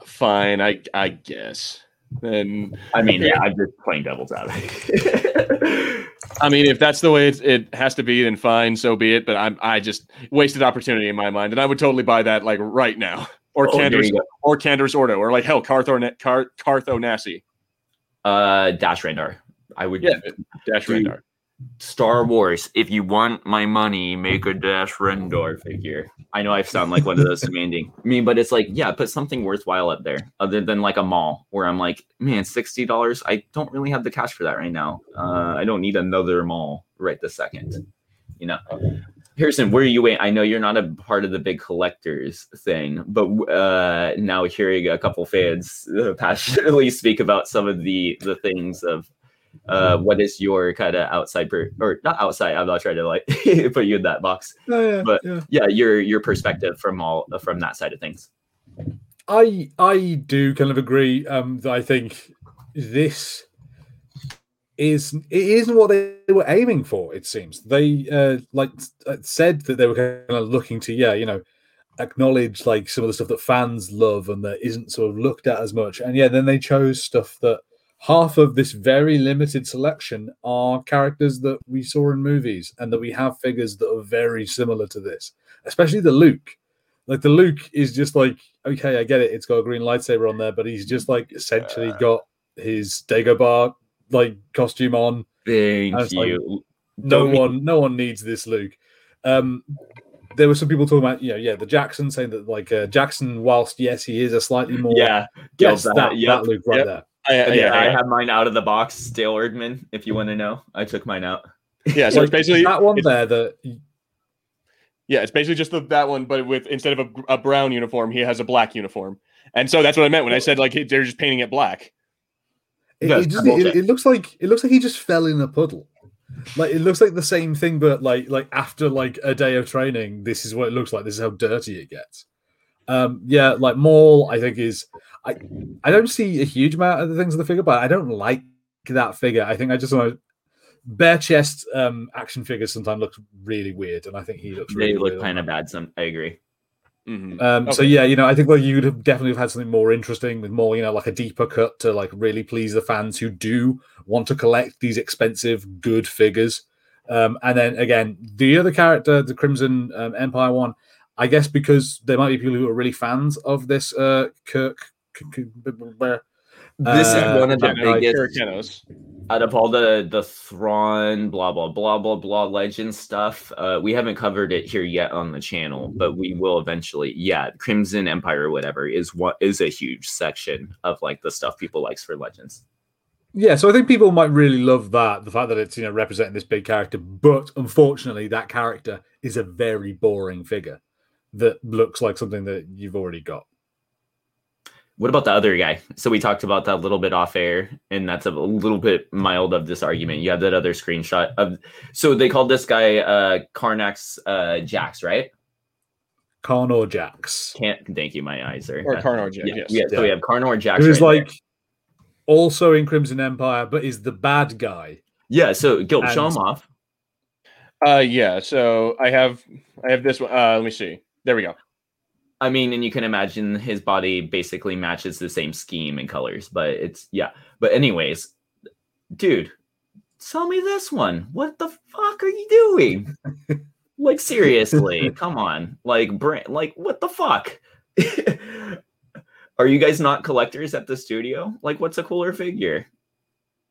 S2: Fine, I I guess. Then
S1: I mean, yeah, I'm just playing devil's advocate.
S2: I mean, if that's the way it, it has to be, then fine, so be it. But I'm I just wasted opportunity in my mind, and I would totally buy that like right now, or
S1: Oh, there
S2: Candace
S1: you go.
S2: or Candace Ordo, or like hell, Carthor Car, Carth Onasi.
S1: uh, Dash Rendar. I would
S2: Yeah, Dash
S1: Dude. Star Wars. If you want my money, make a Dash Rendar figure. I know I sound like one of those demanding. I mean, but it's like, yeah, put something worthwhile up there, other than like a Maul where I'm like, man, sixty dollars. I don't really have the cash for that right now. Uh, I don't need another Maul right this second. You know, Pearson, where are you at? I know you're not a part of the big collectors thing, but uh, now hearing a couple fans uh, passionately speak about some of the the things of uh what is your kind of outside per or not outside i'm not trying to like put you in that box
S3: Oh, yeah,
S1: But-
S3: yeah.
S1: yeah your your perspective from all from that side of things
S3: I I do kind of agree um, that I think this is it isn't what they were aiming for. It seems they uh, like uh, said that they were kind of looking to yeah you know acknowledge like some of the stuff that fans love and that isn't sort of looked at as much. And yeah, then they chose stuff that half of this very limited selection are characters that we saw in movies and that we have figures that are very similar to this, especially the Luke. Like the Luke is just like, okay, I get it. It's got a green lightsaber on there, but he's just like essentially
S2: Yeah.
S3: got his Dagobah like costume on.
S1: thank
S3: like,
S1: you
S3: No
S1: Don't
S3: one, no one needs this Luke. Um, there were some people talking about, you know, yeah, the Jackson saying that like uh, Jackson, whilst yes, he is a slightly more
S1: yeah
S3: yes,
S1: that,
S3: that,
S1: yep.
S3: that Luke right
S2: Yep.
S3: there.
S2: I,
S1: yeah,
S2: yeah,
S1: I have mine out of the box Dale Erdman if you want to know i took mine out
S2: yeah. So
S3: Like,
S2: it's basically
S3: that one there that
S2: Yeah, it's basically just the, that one, but with instead of a, a brown uniform, he has a black uniform, and so that's what I meant when I said like they're just painting it black.
S3: It, it, just, it, it looks like it looks like he just fell in a puddle. Like it looks like the same thing, but like like after like a day of training, this is what it looks like. This is how dirty it gets. Um, yeah, like Maul, I think is I I don't see a huge amount of the things of the figure, but I don't like that figure. I think I just want to bare chest um action figures sometimes look really weird, and I think he looks really
S1: They look kind of bad. Some I agree.
S2: Mhm.
S3: Um, So yeah, you know, I think well, you'd have definitely have had something more interesting with more, you know, like a deeper cut to like really please the fans who do want to collect these expensive, good figures. Um, and then again, the other character, the Crimson um, Empire one, I guess because there might be people who are really fans of this uh, Kirk.
S1: This is
S3: Uh,
S1: one of the
S3: that
S1: biggest
S2: Karakenos.
S1: out of all the the Thrawn blah blah blah blah blah legend stuff. Uh, we haven't covered it here yet on the channel, but we will eventually. Yeah, Crimson Empire whatever is what is a huge section of like the stuff people likes for legends.
S3: Yeah, so I think people might really love that the fact that it's you know representing this big character, but unfortunately, that character is a very boring figure that looks like something that you've already got.
S1: What about the other guy? So we talked about that a little bit off air, and that's a little bit mild of this argument. You have that other screenshot of. So they called this guy uh Karnax uh Jax, right?
S3: Carnor Jax,
S1: Can't thank you. My eyes are
S2: Or Karnor Jack,
S1: Yeah,
S2: yes.
S1: yeah. So we have Carnor Jax.
S3: who is
S1: right there.
S3: like also in Crimson Empire, but is the bad guy.
S1: yeah. So Gil, show him off.
S2: Uh yeah, so I have I have this one. Uh let me see. There we go.
S1: I mean, and you can imagine his body basically matches the same scheme and colors, but it's yeah. But anyways, dude, sell me this one. What the fuck are you doing? like seriously, come on. Like brand like what the fuck? are you guys not collectors at the studio? Like what's a cooler figure?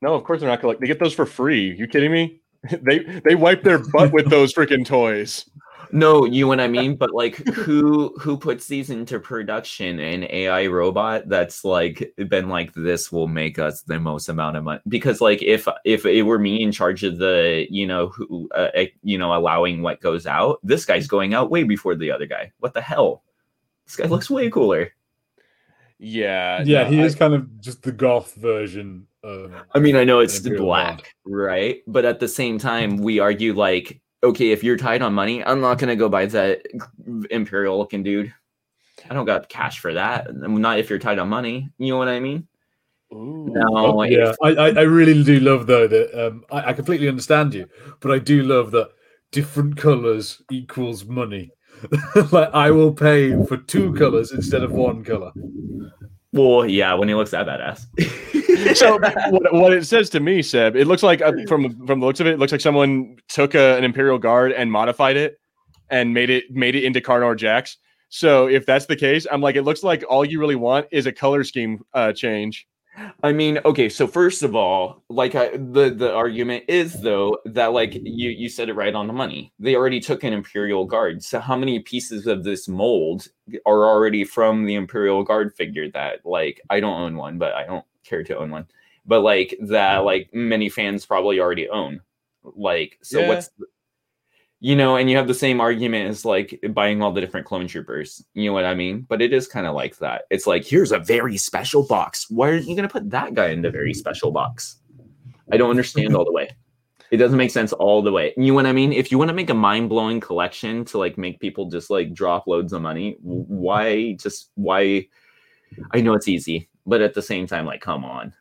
S2: No, of course they're not collect. They get those for free. You kidding me? they they wipe their butt with those freaking toys.
S1: No, you know what I mean. But like, who who puts these into production? An AI robot that's like been like this will make us the most amount of money. Because like, if if it were me in charge of the, you know, who, uh, eh, you know, allowing what goes out, this guy's going out way before the other guy. What the hell? This guy looks way cooler.
S2: Yeah,
S3: yeah,
S2: no,
S3: he
S2: I-
S3: is kind of just the goth version of.
S1: I mean, I know it's
S3: Imperial
S1: black, right? But at the same time, we argue like, okay, if you're tight on money, I'm not gonna go buy that imperial looking dude. I don't got cash for that. Not if you're tight on money. You know what I mean?
S2: Ooh.
S1: No,
S3: Oh,
S1: if-
S3: yeah, I, I, I really do love though that um, I, I completely understand you, but I do love that different colors equals money. like I will pay for two colors instead of one color.
S1: Well, yeah, when he looks that badass.
S2: so what, what it says to me, Seb, it looks like uh, from from the looks of it, it looks like someone took a, an Imperial Guard and modified it and made it made it into Carnor Jax. So if that's the case, I'm like, it looks like all you really want is a color scheme uh, change.
S1: I mean, okay, so first of all, like I, the the argument is though that like you you said it right on the money. They already took an imperial guard. So how many pieces of this mold are already from the imperial guard figure that like I don't own one, but I don't care to own one. But like that mm-hmm. like many fans probably already own. Like so
S2: Yeah.
S1: what's the- you know, and you have the same argument as like buying all the different clone troopers. You know what I mean? But it is kind of like that. It's like, here's a very special box. Why aren't you going to put that guy in the very mm-hmm. special box? I don't understand all the way. It doesn't make sense all the way. You know what I mean? If you want to make a mind blowing collection to like make people just like drop loads of money, why just why? I know it's easy, but at the same time, like, come on.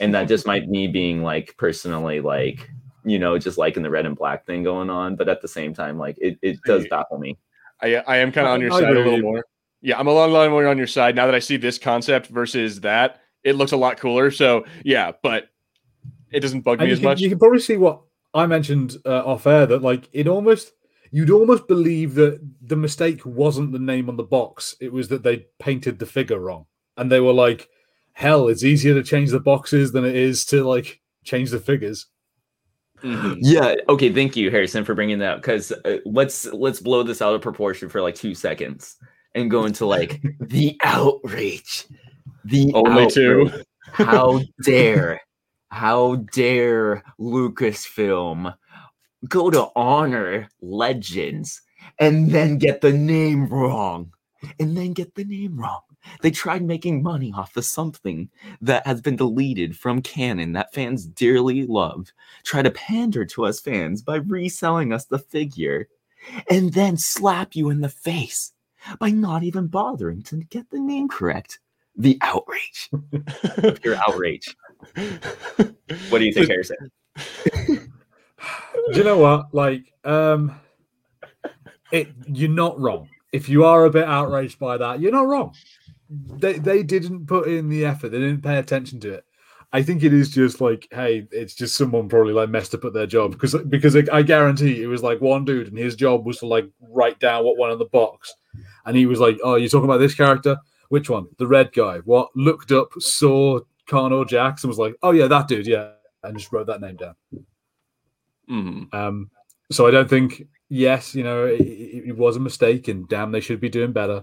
S1: And that just might me being like personally like you know, just liking the red and black thing going on. But at the same time, like it, it does baffle me.
S2: I I am kind of on your side a little more. Yeah, I'm a long line more on your side now that I see this concept versus that. It looks a lot cooler. So yeah, but it doesn't bug
S3: And
S2: me as
S3: can,
S2: much.
S3: you can probably see what I mentioned uh, off air that like it almost you'd almost believe that the mistake wasn't the name on the box; it was that they painted the figure wrong, and they were like, "Hell, it's easier to change the boxes than it is to like change the figures."
S2: Mhm.
S1: Yeah. Okay. Thank you, Harrison, for bringing that up. Because uh, let's let's blow this out of proportion for like two seconds and go into like the outrage. The
S2: Only two.
S1: How dare? How dare Lucasfilm go to honor legends and then get the name wrong? And then get the name wrong. They tried making money off of something that has been deleted from canon that fans dearly love try to pander to us fans by reselling us the figure and then slap you in the face by not even bothering to get the name correct The outrage. Pure outrage. What do you think, Harrison?
S3: Do you know what? Like, um, it you're not wrong. If you are a bit outraged by that, you're not wrong. They they didn't put in the effort. They didn't pay attention to it. I think it is just like, hey, it's just someone probably like messed up at their job because because I guarantee it was like one dude and his job was to like write down what went on the box, and he was like, oh, you're talking about this character? Which one? The red guy. What? Looked up, saw Carnor Jackson, was like, oh yeah, that dude, yeah, and just wrote that name down.
S2: Mhm.
S3: Um, so I don't think, yes, you know, it it was a mistake, and damn, they should be doing better,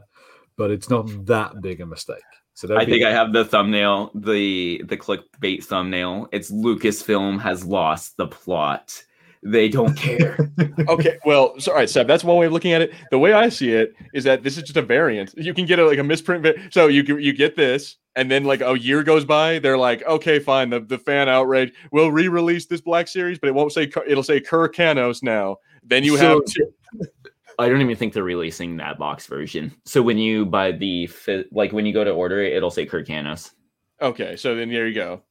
S3: but it's not that big a mistake. So don't
S1: I
S3: be-
S1: think I have the thumbnail, the the clickbait thumbnail. It's Lucasfilm has lost the plot. They don't care.
S2: Okay, well, so, all right, Seb. That's one way of looking at it. The way I see it is that this is just a variant. You can get a, like a misprint. Va- so you can- you get this, and then like a year goes by, they're like, okay, fine. The, the fan outrage. We'll re-release this Black Series, but it won't say. Cur- It'll say Kurkanos now. Then you have
S1: So-
S2: two.
S1: I don't even think they're releasing that box version. So when you buy the like when you go to order it, it'll say Kirkanos.
S2: Okay, so then there you go.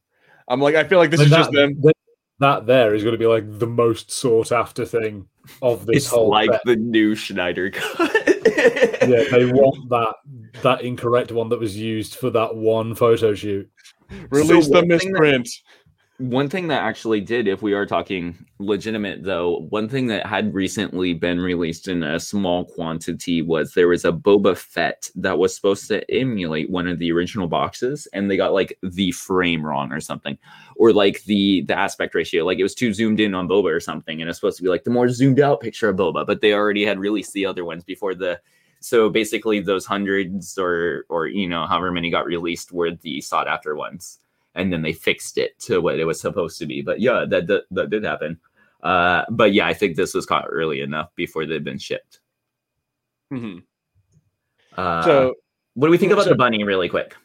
S2: I'm like, I feel like this
S3: But
S2: is
S3: that,
S2: just them.
S3: that- that there is going to be like the most sought after thing of this
S1: It's
S3: whole
S1: like
S3: set.
S1: the new Snyder cut.
S3: yeah, they want that that incorrect one that was used for that one photo shoot.
S2: Release the
S1: one thing that-
S2: misprint.
S1: One thing that actually did, if we are talking legitimate though, one thing that had recently been released in a small quantity was there was a Boba Fett that was supposed to emulate one of the original boxes, and they got like the frame wrong or something, or like the the aspect ratio, like it was too zoomed in on Boba or something, and it's supposed to be like the more zoomed out picture of Boba, but they already had released the other ones before the. So basically, those hundreds or or you know however many got released were the sought after ones and then they fixed it to what it was supposed to be. But yeah, that that, that did happen. Uh, but yeah, I think this was caught early enough before they'd been shipped.
S2: Mhm.
S1: Uh,
S2: So
S1: what do we think about
S2: so-
S1: the bunny, really quick?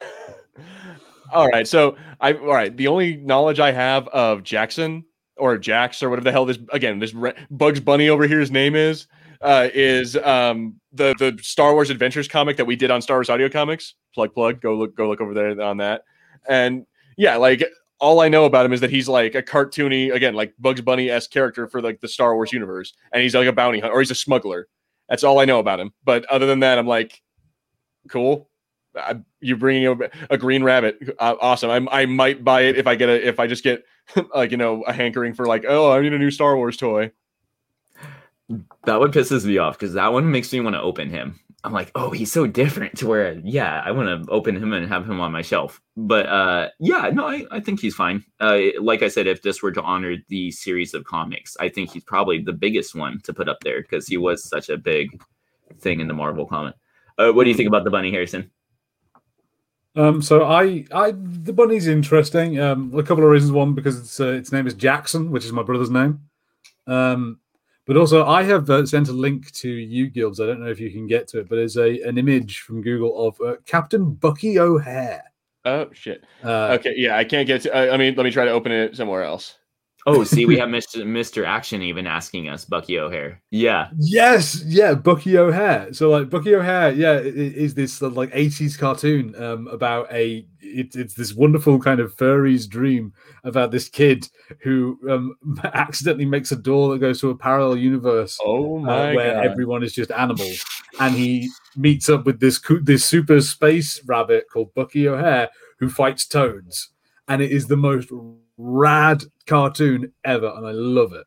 S2: All right. So I all right. The only knowledge I have of Jackson or Jax or whatever the hell this again this Re- Bugs Bunny over here's name is uh, is um, the the Star Wars Adventures comic that we did on Star Wars Audio Comics. Plug plug. Go look go look over there on that. And yeah, like all I know about him is that he's like a cartoony again like Bugs Bunny s character for like the Star Wars universe, and he's like a bounty hunter or he's a smuggler. That's all I know about him. But other than that, I'm like, cool. I, you bringing a, a green rabbit, uh, awesome. I, I might buy it if I get a if I just get like you know a hankering for like oh I need a new Star Wars toy.
S1: That one pisses me off because that one makes me want to open him. I'm like, oh, he's so different to where, yeah, I want to open him and have him on my shelf. But uh, yeah, no, I, I think he's fine. Uh, like I said, if this were to honor the series of comics, I think he's probably the biggest one to put up there because he was such a big thing in the Marvel comic. Uh, what do you think about the bunny, Harrison?
S3: Um, so I, I, the bunny's interesting. Um, a couple of reasons. One, because it's uh, its name is Jackson, which is my brother's name. Um, but also I have uh, sent a link to you Gilbs. I don't know if you can get to it, but there's a an image from Google of uh, Captain Bucky O'Hare.
S2: Oh shit.
S3: Uh,
S2: Okay, yeah, I can't get to. I, I mean, let me try to open it somewhere else.
S1: Oh, see, we have Mr. Mr. Action even asking us, Bucky O'Hare. Yeah.
S3: Yes, yeah, Bucky O'Hare. So like Bucky O'Hare, yeah, i- i- is this uh, like '80s cartoon um, about a it, it's this wonderful kind of furry's dream about this kid who um, accidentally makes a door that goes to a parallel universe
S2: Oh
S3: uh,
S2: my
S3: where
S2: god.
S3: everyone is just animals, and he meets up with this this super space rabbit called Bucky O'Hare who fights toads, and it is the most rad cartoon ever, and I love it.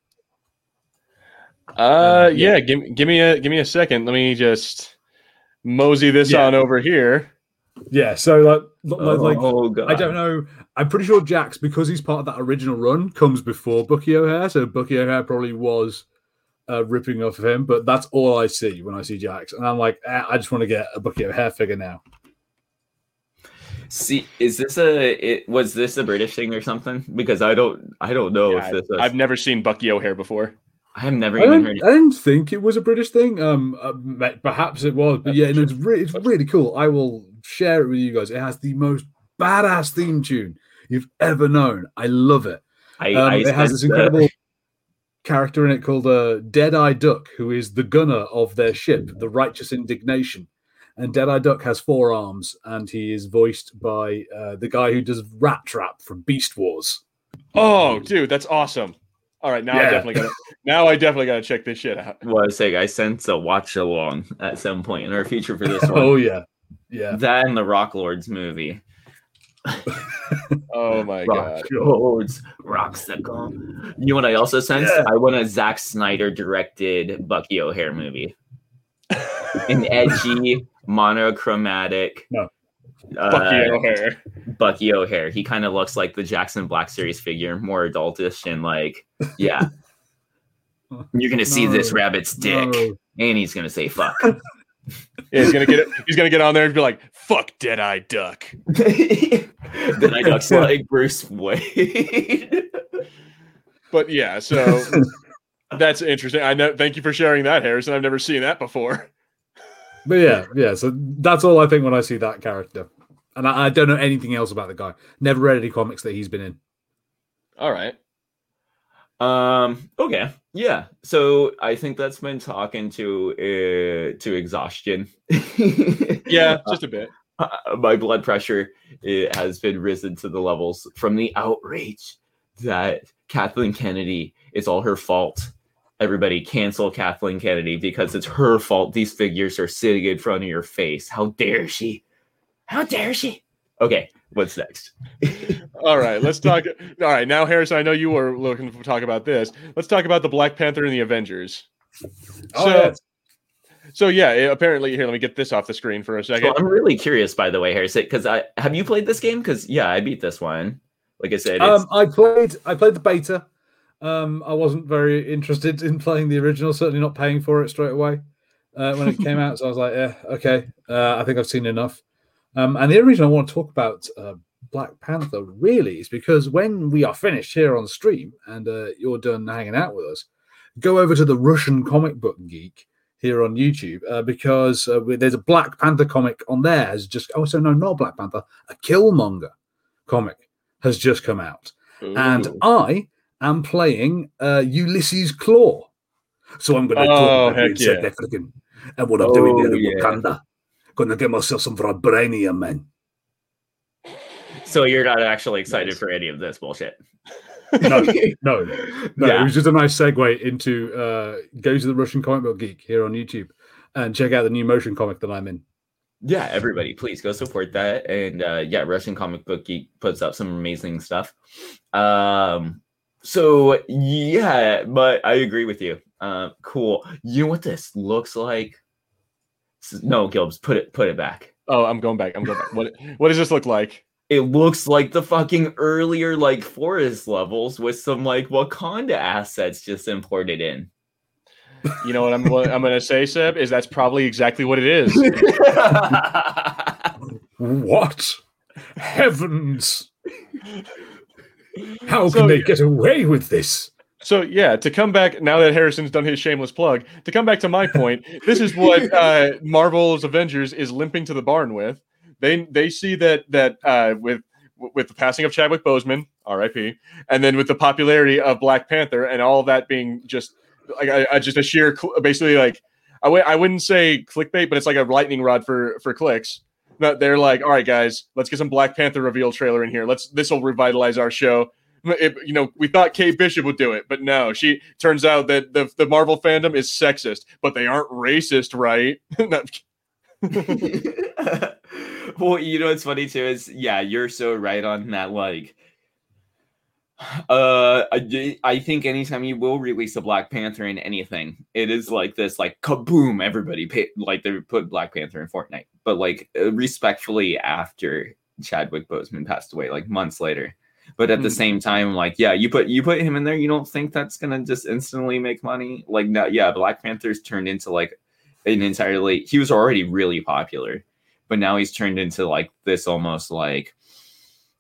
S2: Uh,
S3: Um,
S2: yeah. Give give me a give me a second. Let me just mosey this
S3: Yeah.
S2: on over here.
S3: Yeah, so like like, like
S1: oh, God.
S3: I don't know. I'm pretty sure Jax, because he's part of that original run, comes before Bucky O'Hare. So Bucky O'Hare probably was uh, ripping off of him, but that's all I see when I see Jax. And I'm like, eh, I just want to get a Bucky O'Hare figure now.
S1: See, is this a it was this a British thing or something? Because I don't I don't know
S2: Yeah,
S1: if this is,
S2: I've never seen Bucky O'Hare before.
S1: I have never
S3: I
S1: even
S3: don't,
S1: heard
S3: I didn't think it was a British thing. Um, uh, perhaps it was, but yeah, no, it's, re- it's really cool. I will share it with you guys. It has the most badass theme tune you've ever known. I love it.
S1: I,
S3: Um,
S1: I
S3: it has this
S1: sense,
S3: incredible character in it called uh, Deadeye Duck, who is the gunner of their ship, the Righteous Indignation. And Deadeye Duck has four arms, and he is voiced by uh, the guy who does Rattrap from Beast Wars.
S2: Oh, dude, that's awesome. All right, now I definitely got to now I definitely got to check this shit out.
S1: What I say, I sense a watch along at some point in our future for this one.
S3: Oh yeah, yeah.
S1: That and the Rock Lords movie.
S2: Oh my God.
S1: Rock
S2: god.
S1: Lords, Rocksicle. You know what I also sense?
S3: Yeah.
S1: I want a Zack Snyder directed Bucky O'Hare movie. An edgy, monochromatic
S3: No.
S1: uh,
S2: Bucky O'Hare.
S1: Bucky O'Hare. He kind of looks like the Jackson Black series figure, more adultish and like, yeah. You're gonna see this rabbit's dick,
S3: No.
S1: and he's gonna say fuck.
S2: Yeah, he's gonna get it. He's gonna get on there and be like, "Fuck Deadeye Duck."
S1: then I looks like Bruce Wayne.
S2: But yeah, so that's interesting. I know. Thank you for sharing that, Harrison. I've never seen that before.
S3: But yeah, yeah. So that's all I think when I see that character, and I, I don't know anything else about the guy. Never read any comics that he's been in.
S2: All right.
S1: Um. Okay. Yeah. So I think that's been talking to uh, to exhaustion.
S2: Yeah, just a bit.
S1: Uh, my blood pressure it has been risen to the levels from the outrage that Kathleen Kennedy is all her fault. Everybody cancel Kathleen Kennedy because it's her fault. These figures are sitting in front of your face. How dare she? How dare she? Okay, what's next?
S2: All right, let's talk. All right, now Harrison, I know you were looking to talk about this. Let's talk about the Black Panther and the Avengers.
S3: Oh,
S2: so,
S3: yeah.
S2: so yeah, it- apparently here. Let me get this off the screen for a
S1: So
S2: second.
S1: I'm really curious, by the way, Harrison, because I have you played this game? Because yeah, I beat this one. Like I said, it's,
S3: Um, I played. I played the beta. Um, I wasn't very interested in playing the original. Certainly not paying for it straight away uh, when it came out. So I was like, yeah, okay. Uh, I think I've seen enough. Um, and the only reason I want to talk about uh, Black Panther really is because when we are finished here on stream and uh, you're done hanging out with us, go over to the Russian Comic Book Geek here on YouTube uh, because uh, there's a Black Panther comic on there. Has just oh, so no, not Black Panther, a Killmonger comic has just come out and I am playing uh, Ulysses Klaw. So I'm going to
S2: Oh,
S3: talk
S2: heck
S3: in South. African. And what I'm doing
S1: Oh,
S3: there in
S1: yeah.
S3: Wakanda. Going to get myself some vibranium, man.
S1: so you're not actually excited for any of this bullshit.
S3: No, no, no.
S1: Yeah.
S3: It was just a nice segue into uh, go to the Russian Comic Book Geek here on YouTube and check out the new motion comic that I'm in.
S1: yeah everybody please go support that and uh yeah russian comic book geek puts up some amazing stuff um so yeah but i agree with you uh cool you know what this looks like no gilbs put it put it back
S2: Oh, I'm going back. I'm going back. What What does this look like?
S1: it looks like the fucking earlier like forest levels with some like wakanda assets just imported in
S2: You know what I'm what I'm gonna say, Seb? Is that's probably exactly what it is.
S3: What? Heavens! How can they get away with this?
S2: So yeah, to come back now that Harrison's done his shameless plug, to come back to my point, this is what uh, Marvel's Avengers is limping to the barn with. They they see that that uh, with with the passing of Chadwick Boseman, R.I.P., and then with the popularity of Black Panther and all that being just like I, I just a sheer cl- basically like I w- I wouldn't say clickbait, but it's like a lightning rod for for clicks. That they're like, all right, guys, let's get some Black Panther reveal trailer in here. Let's this will revitalize our show. It- you know, we thought Kate Bishop would do it, but no, she turns out that the, the Marvel fandom is sexist, but they aren't racist, right?
S1: Well, you know what's funny too is yeah, you're so right on that. Like, uh, I, I think anytime you will release a Black Panther in anything, it is like this, like kaboom! Everybody pay, like they put Black Panther in Fortnite, but like uh, respectfully after Chadwick Boseman passed away, like months later. But at the
S2: Hmm.
S1: same time, like yeah, you put you put him in there, you don't think that's gonna just instantly make money? Like no, yeah, Black Panther's turned into like an entirely. He was already really popular, but now he's turned into like this almost like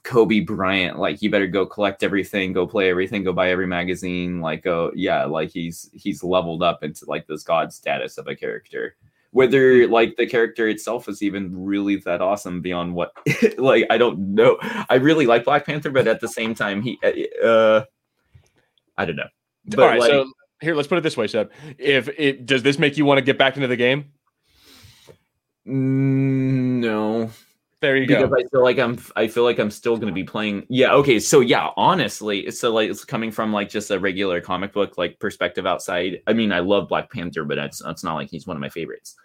S1: Kobe Bryant. Like you better go collect everything, go play everything, go buy every magazine. Like oh yeah, like he's he's leveled up into like this god status of a character. Whether like the character itself is even really that awesome beyond what like I don't know. I really like Black Panther, but at the same time he uh I don't know. But
S2: all right,
S1: like,
S2: so here, let's put it this way, Seb. If it does this make you want to get back into the game?
S1: Mm, no,
S2: There you
S1: because
S2: go.
S1: I feel like I'm I feel like I'm still going to be playing. Yeah, okay. So yeah, honestly, so like it's coming from like just a regular comic book like perspective outside. I mean, I love Black Panther, but it's it's not like he's one of my favorites.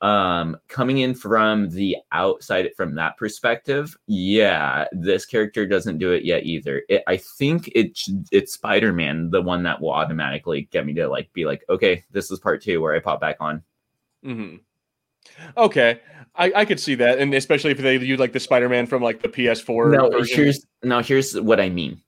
S1: Um, coming in from the outside from that perspective, yeah, this character doesn't do it yet either. It, I think it it's Spider Man, the one that will automatically get me to like be like, okay, this is part two where I pop back on.
S2: hmm Okay, I, I could see that, and especially if they use like the Spider-Man from like the PS4.
S1: no
S2: version.
S1: here's now here's what i mean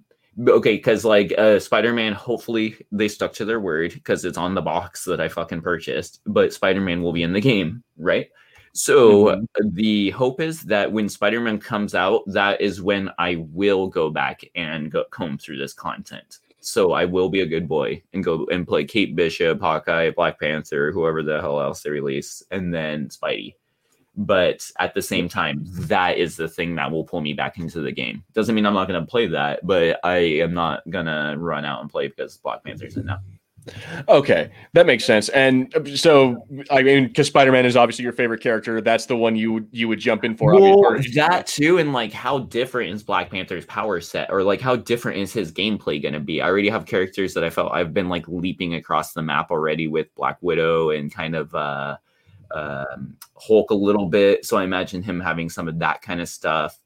S1: okay because like uh spider-man hopefully they stuck to their word because it's on the box that i fucking purchased but spider-man will be in the game right so
S2: Mhm.
S1: the hope is that when spider-man comes out that is when i will go back and go comb through this content so i will be a good boy and go and play kate bishop hawkeye black panther whoever the hell else they release and then spidey. But at the same time that is the thing that will pull me back into the game. Doesn't mean i'm not going to play that but i am not going to run out and play because black panther's now
S2: Okay, that makes sense. And uh, so, I mean, because Spider-Man is obviously your favorite character, that's the one you would you would jump in for.
S1: well,
S2: obviously.
S1: that too and like how different is black panther's power set or like how different is his gameplay going to be i already have characters that i felt i've been like leaping across the map already with black widow and kind of uh um hulk a little bit so i imagine him having some of that kind of stuff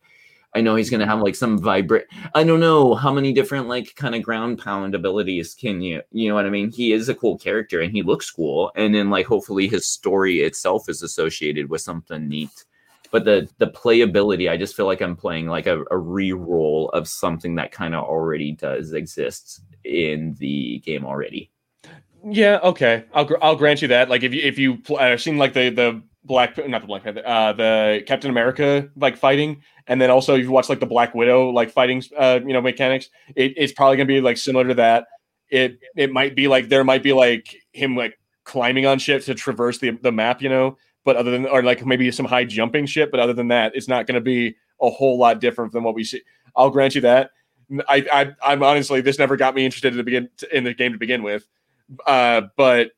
S1: i know he's going to have like some vibrant i don't know how many different like kind of ground pound abilities can you you know what i mean? He is a cool character and he looks cool and then like hopefully his story itself is associated with something neat. But the the playability i just feel like i'm playing like a, a re-roll of something that kind of already does exist in the game already.
S2: Yeah, okay, I'll I'll grant you that. Like if you if you uh, seen like the the Black not the Black Panther, uh, the Captain America like fighting, and then also if you watch like the Black Widow like fighting, uh, you know, mechanics. It, it's probably gonna be like similar to that. It it might be like there might be like him like climbing on shit to traverse the the map, you know. But other than or like maybe some high jumping shit, but other than that, it's not gonna be a whole lot different than what we see. I'll grant you that. I, I I'm honestly this never got me interested in the begin in the game to begin with uh but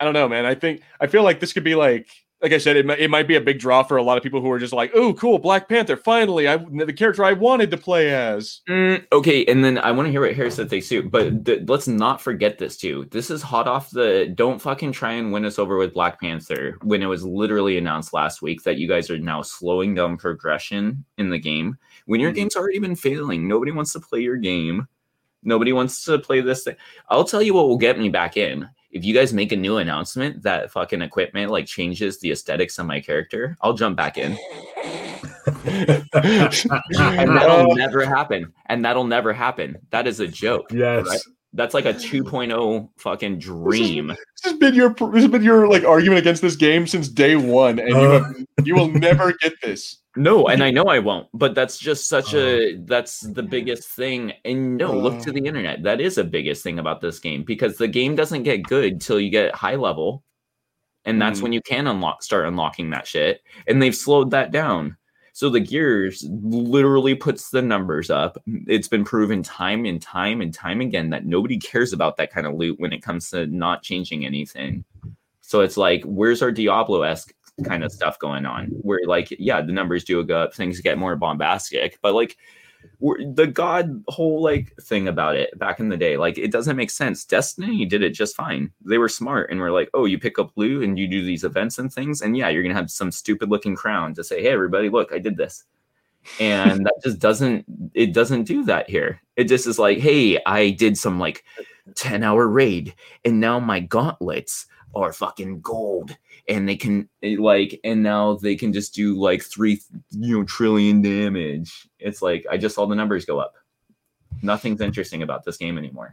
S2: i don't know man i think i feel like this could be like like i said it, might- it might be a big draw for a lot of people who are just like oh cool black panther finally i the character i wanted to play as
S1: Mm, okay, and then I want to hear what Harris said they suit, but th- let's not forget this too. This is hot off the. Don't fucking try and win us over with Black Panther when it was literally announced last week that you guys are now slowing down progression in the game when your
S2: Mhm.
S1: game's already been failing. Nobody wants to play your game. Nobody wants to play this thing. I'll tell you what will get me back in. If you guys make a new announcement that fucking equipment like changes the aesthetics of my character, I'll jump back in. And that'll never happen. And that'll never happen. That is a joke.
S3: Yes.
S1: Right. That's like a 2.0 fucking dream.
S2: this has been your this has been your like argument against this game since day one and you
S3: Uh.
S2: have, you will never get this
S1: No, and I know I won't, but that's just such a that's the biggest thing. And no, look to
S2: Uh.
S1: the internet. That is the biggest thing about this game because the game doesn't get good till you get high level. And that's
S2: Mhm.
S1: when you can unlock start unlocking that shit. And they've slowed that down. So the gears literally puts the numbers up. It's been proven time and time and time again that nobody cares about that kind of loot when it comes to not changing anything. So it's like, where's our Diablo esque kind of stuff going on? Where like, yeah, the numbers do go up, things get more bombastic, but like the god whole like thing about it back in the day, like it doesn't make sense. Destiny did it just fine. They were smart and were like, oh, you pick up loot and you do these events and things, and yeah, you're gonna have some stupid looking crown to say, hey, everybody, look, I did this. And that just doesn't it doesn't do that here. It just is like, hey, I did some like 10 hour raid and now my gauntlets are fucking gold. And they can eh, like and now they can just do like three you know trillion damage. It's like i just saw the numbers go up. Nothing's interesting about this game anymore.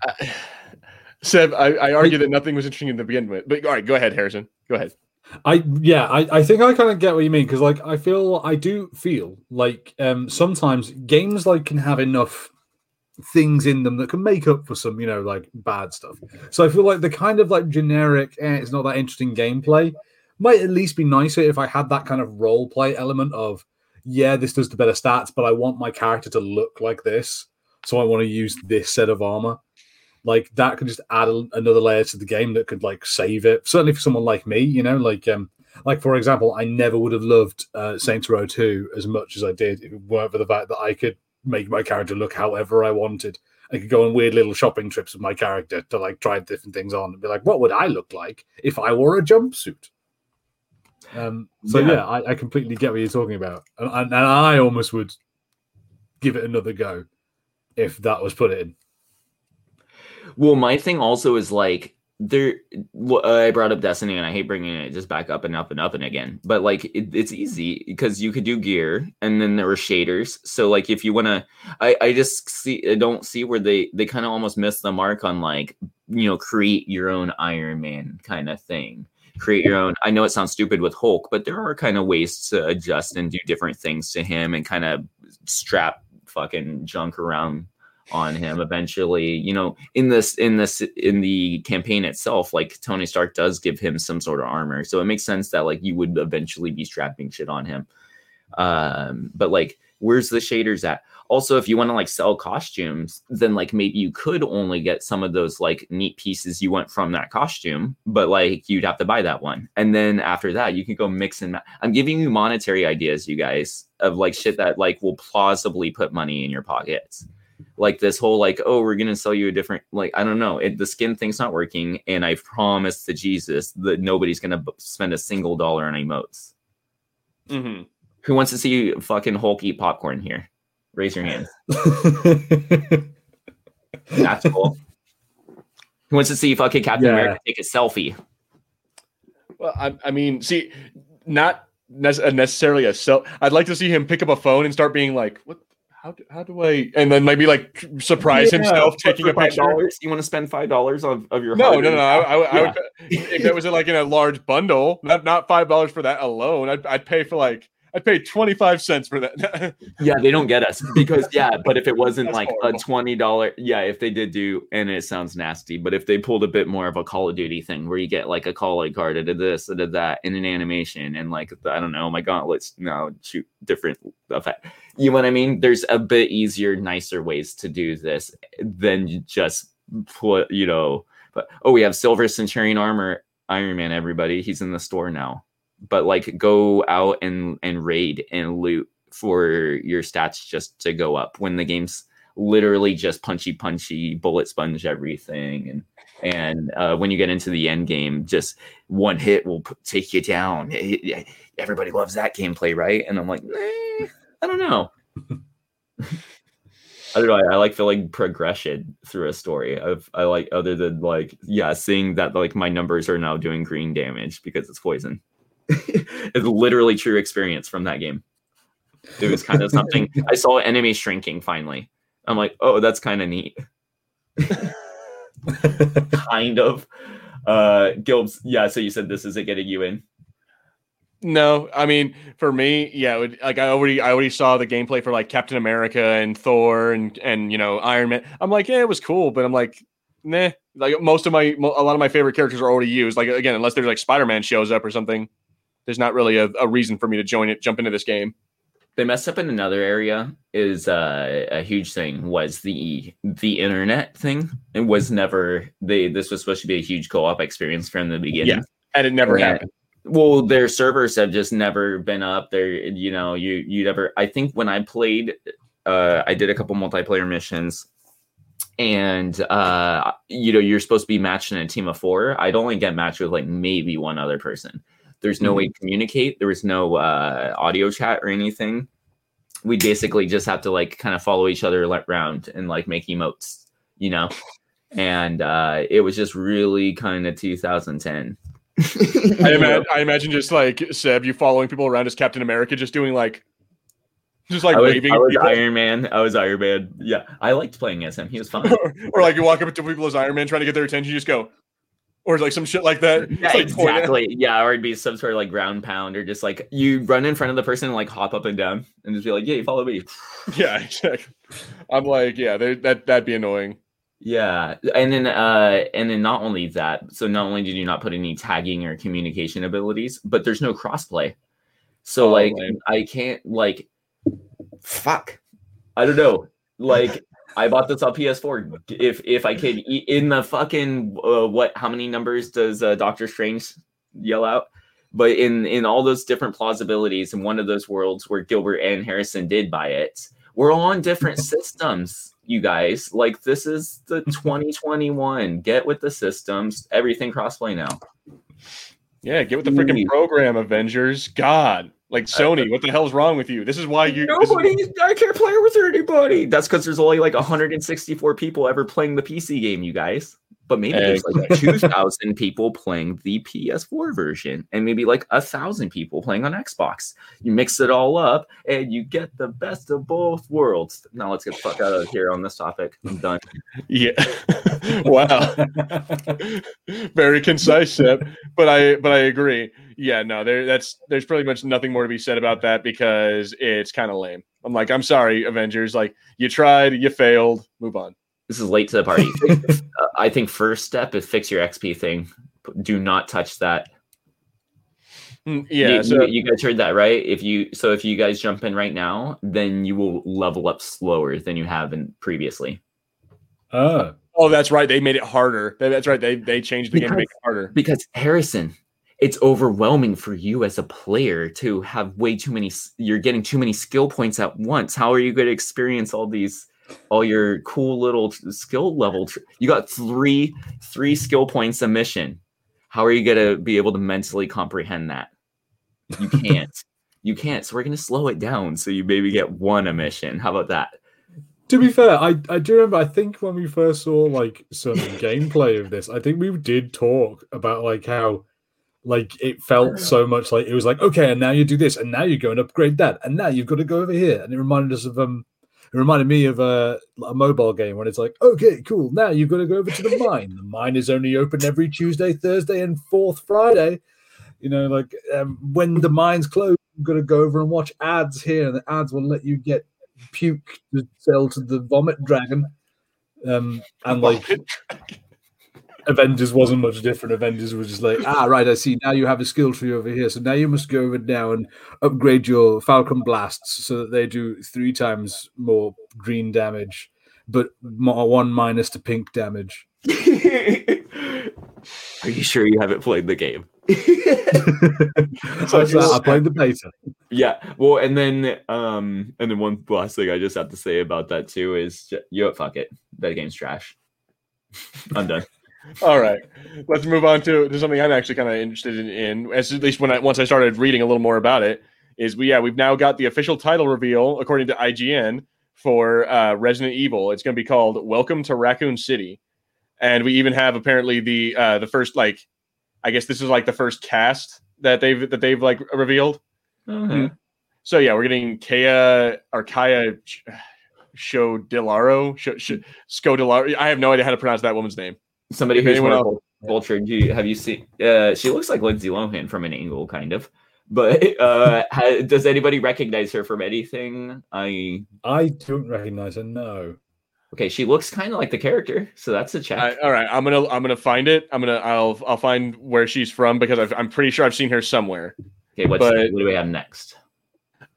S2: Seb I, I argue that nothing was interesting to begin with but all right go ahead harrison. Go ahead.
S3: I yeah, I, I think I kind of get what you mean because like I feel I do feel like um sometimes games like can have enough things in them that can make up for some you know like bad stuff. So I feel like the kind of like generic eh, it's not that interesting gameplay might at least be nicer if I had that kind of role play element of yeah this does the better stats but I want my character to look like this so I want to use this set of armor like that could just add a, another layer to the game that could like save it certainly for someone like me you know like um like for example, I never would have loved uh, Saints Row 2 as much as I did if it weren't for the fact that I could make my character look however I wanted. I could go on weird little shopping trips with my character to like try different things on and be like, what would I look like if I wore a jumpsuit? Um, so
S1: Yeah.
S3: yeah, I, I completely get what you're talking about, and, and, and I almost would give it another go if that was put in.
S1: Well, my thing also is like there. I brought up Destiny, and I hate bringing it just back up and up and up and again. But like, it, it's easy because you could do gear, and then there were shaders. So like, if you want to, I I just see I don't see where they they kind of almost missed the mark on like you know create your own Iron Man kind of thing. Create your own. I know it sounds stupid with Hulk, but there are kind of ways to adjust and do different things to him and kind of strap fucking junk around on him eventually. You know in this in this in the campaign itself like tony stark does give him some sort of armor. So it makes sense that like you would eventually be strapping shit on him. Um but like where's the shaders at? Also if you want to like sell costumes then like maybe you could only get some of those like neat pieces you want from that costume but like you'd have to buy that one. And then after that you can go mix and match i'm giving you monetary ideas you guys of like shit that like will plausibly put money in your pockets like this whole like oh we're gonna sell you a different like i don't know it, the skin thing's not working and i promise to jesus that nobody's gonna b- spend a single dollar on emotes
S2: hmm
S1: who wants to see fucking hulk eat popcorn here raise your hands that's cool who wants to see fucking captain
S3: Yeah.
S1: america take a selfie
S2: Well, I, I mean, see, not nece- necessarily a self. I'd like to see him pick up a phone and start being like, "What? How do, how do I?" And then maybe like surprise
S1: Yeah,
S2: himself taking a picture.
S1: $5, you want to spend five dollars of, of your
S2: No, no, no. I, I, I would, if that was like in a large bundle, not not five dollars for that alone. I'd, I'd pay for like I'd pay twenty five cents for that.
S1: Yeah, they don't get us because yeah, but if it wasn't
S2: That's
S1: like
S2: horrible.
S1: a twenty dollar, yeah, if they did do, and it sounds nasty, but if they pulled a bit more of a Call of Duty thing where you get like a call like card, I did this, I did that, in an animation, and like I don't know, my gauntlets now shoot different effect. You know what I mean? There's a bit easier, nicer ways to do this than just put, you know. But oh, we have Silver Centurion armor, Iron Man. Everybody, he's in the store now. But like, go out and and raid and loot for your stats just to go up when the game's literally just punchy punchy bullet sponge everything and and uh, when you get into the end game just one hit will p- take you down It- it- everybody loves that gameplay right and i'm like i don't know. I don't know. I, I like feeling progression through a story of i like other than like yeah seeing that like my numbers are now doing green damage because it's poison. It's literally true experience from that game. It was kind of something i saw enemies shrinking finally. I'm like oh that's kind of neat. Kind of. Uh gilbs yeah so you said this isn't getting you in
S2: no, I mean for me, yeah, would, like I already I already saw the gameplay for like Captain America and Thor and and you know Iron Man. I'm like, yeah, it was cool, but I'm like, nah. Like most of my a lot of my favorite characters are already used. Like again, unless there's like Spider Man shows up or something, there's not really a, a reason for me to join it, jump into this game.
S1: they messed up in another area is uh, a huge thing was the the internet thing it was never they this was supposed to be a huge co-op experience from the beginning
S2: Yeah. And it never
S1: Yeah.
S2: happened.
S1: Well their servers have just never been up. There you know you you never i think when i played uh i did a couple multiplayer missions and uh you know you're supposed to be matched in a team of four. I'd only get matched with like maybe one other person. There's no way to communicate. There was no uh audio chat or anything. We basically just have to like kind of follow each other around and like make emotes you know? And uh it was just really kind of 2010
S2: I, ima- I imagine just like Seb, you following people around as Captain America, just doing like, just like
S1: I was,
S2: waving,
S1: I was
S2: people.
S1: Iron Man. I was Iron Man. Yeah, I liked playing as him. He was fun.
S2: or, or like you walk up to people as Iron Man trying to get their attention, you just go, or like some shit like that.
S1: yeah,
S2: like pointing-
S1: exactly. Yeah, or it'd be some sort of like ground pound, or just like you run in front of the person and like hop up and down, and just be like, "Yeah, you follow me."
S2: Yeah, exactly. I'm like, yeah, that that'd be annoying.
S1: Yeah, and then uh, and then not only that, so not only did you not put any tagging or communication abilities, but there's no crossplay. So
S2: Oh,
S1: like,
S2: lame.
S1: I can't like, fuck, I don't know, like. I bought this on PS4. If if I could in the fucking uh, what? How many numbers does uh, Doctor Strange yell out? But in in all those different plausibilities, in one of those worlds where Gilbert and Harrison did buy it, we're all on different systems, you guys. Like this is the 2021. Get with the systems. Everything crossplay now.
S2: Yeah, get with the freaking program, Avengers. God, like uh, Sony, what the hell's wrong with you? This is why you. this is-
S1: Nobody, I can't play with anybody. That's because there's only like 164 people ever playing the PC game, you guys. But maybe there's like 2,000 people playing the PS4 version, and maybe like a thousand people playing on Xbox. You mix it all up, and you get the best of both worlds. Now let's get the fuck out of here on this topic. I'm done.
S2: Yeah. wow. Very concise, Seb. But I but I agree. Yeah, no, there that's there's pretty much nothing more to be said about that because it's kind of lame. I'm like, I'm sorry, Avengers. Like you tried, you failed. Move on.
S1: This is late to the party. Uh, I think first step is fix your XP thing. Do not touch that.
S2: Mm, Yeah.
S1: you,
S2: so
S1: you, you guys heard that right if you so if you guys jump in right now then you will level up slower than you have in previously
S3: oh,
S2: oh, that's right. They made it harder. That's right. They they changed the game to make it harder.
S1: because harrison it's overwhelming for you as a player to have way too many you're getting too many skill points at once how are you going to experience all these all your cool little skill level tr- you got three three skill points a mission. How are you to be able to mentally comprehend that? You can't. You can't so we're to slow it down so you maybe get one a mission. How about that?
S3: To be fair, I, I do remember. I think when we first saw like some gameplay of this, I think we did talk about like how like it felt so much like it was like okay, and now you do this, and now you go and upgrade that, and now you've got to go over here, and it reminded us of um, it reminded me of a, a mobile game when it's like okay, cool, now you've got to go over to the mine. The mine is only open every Tuesday, Thursday, and fourth Friday. You know, like um, when the mine's closed, you've got to go over and watch ads here, and the ads will let you get puke to sell to the vomit dragon. Um, and like Avengers wasn't much different. Avengers was just like, ah, right, I see. Now you have a skill tree over here, so now you must go over now and upgrade your Falcon blasts so that they do three times more green damage, but mo- one minus to pink damage.
S1: Are you sure you haven't played the game?
S3: So I played the beta.
S1: yeah. Well, and then um, and then one last thing I just have to say about that too is ju- you know, fuck it. That game's trash. I'm done.
S2: All right, let's move on to, to something I'm actually kind of interested in, in. As at least when I once I started reading a little more about it, is we yeah we've now got the official title reveal according to IGN for uh, Resident Evil. It's going to be called Welcome to Raccoon City, and we even have apparently the uh, the first like I guess this is like the first cast that they've that they've like revealed.
S1: Uh-huh.
S2: So yeah, we're getting Kaya or Kaya Show Delaro, Sh- Sh- Sco Delaro. I have no idea how to pronounce that woman's name.
S1: Somebody
S2: If
S1: who's
S2: anyone
S1: more culture. Do you, have you seen? Uh, she looks like Lindsay Lohan from an angle, kind of. But uh, ha, does anybody recognize her from anything? I
S3: I don't recognize her. No.
S1: okay. She looks kind of like the character, so that's a check.
S2: I, all right, I'm gonna I'm gonna find it. I'm gonna I'll I'll find where she's from because I've, I'm pretty sure I've seen her somewhere.
S1: okay, what's
S2: but-
S1: what do we have next?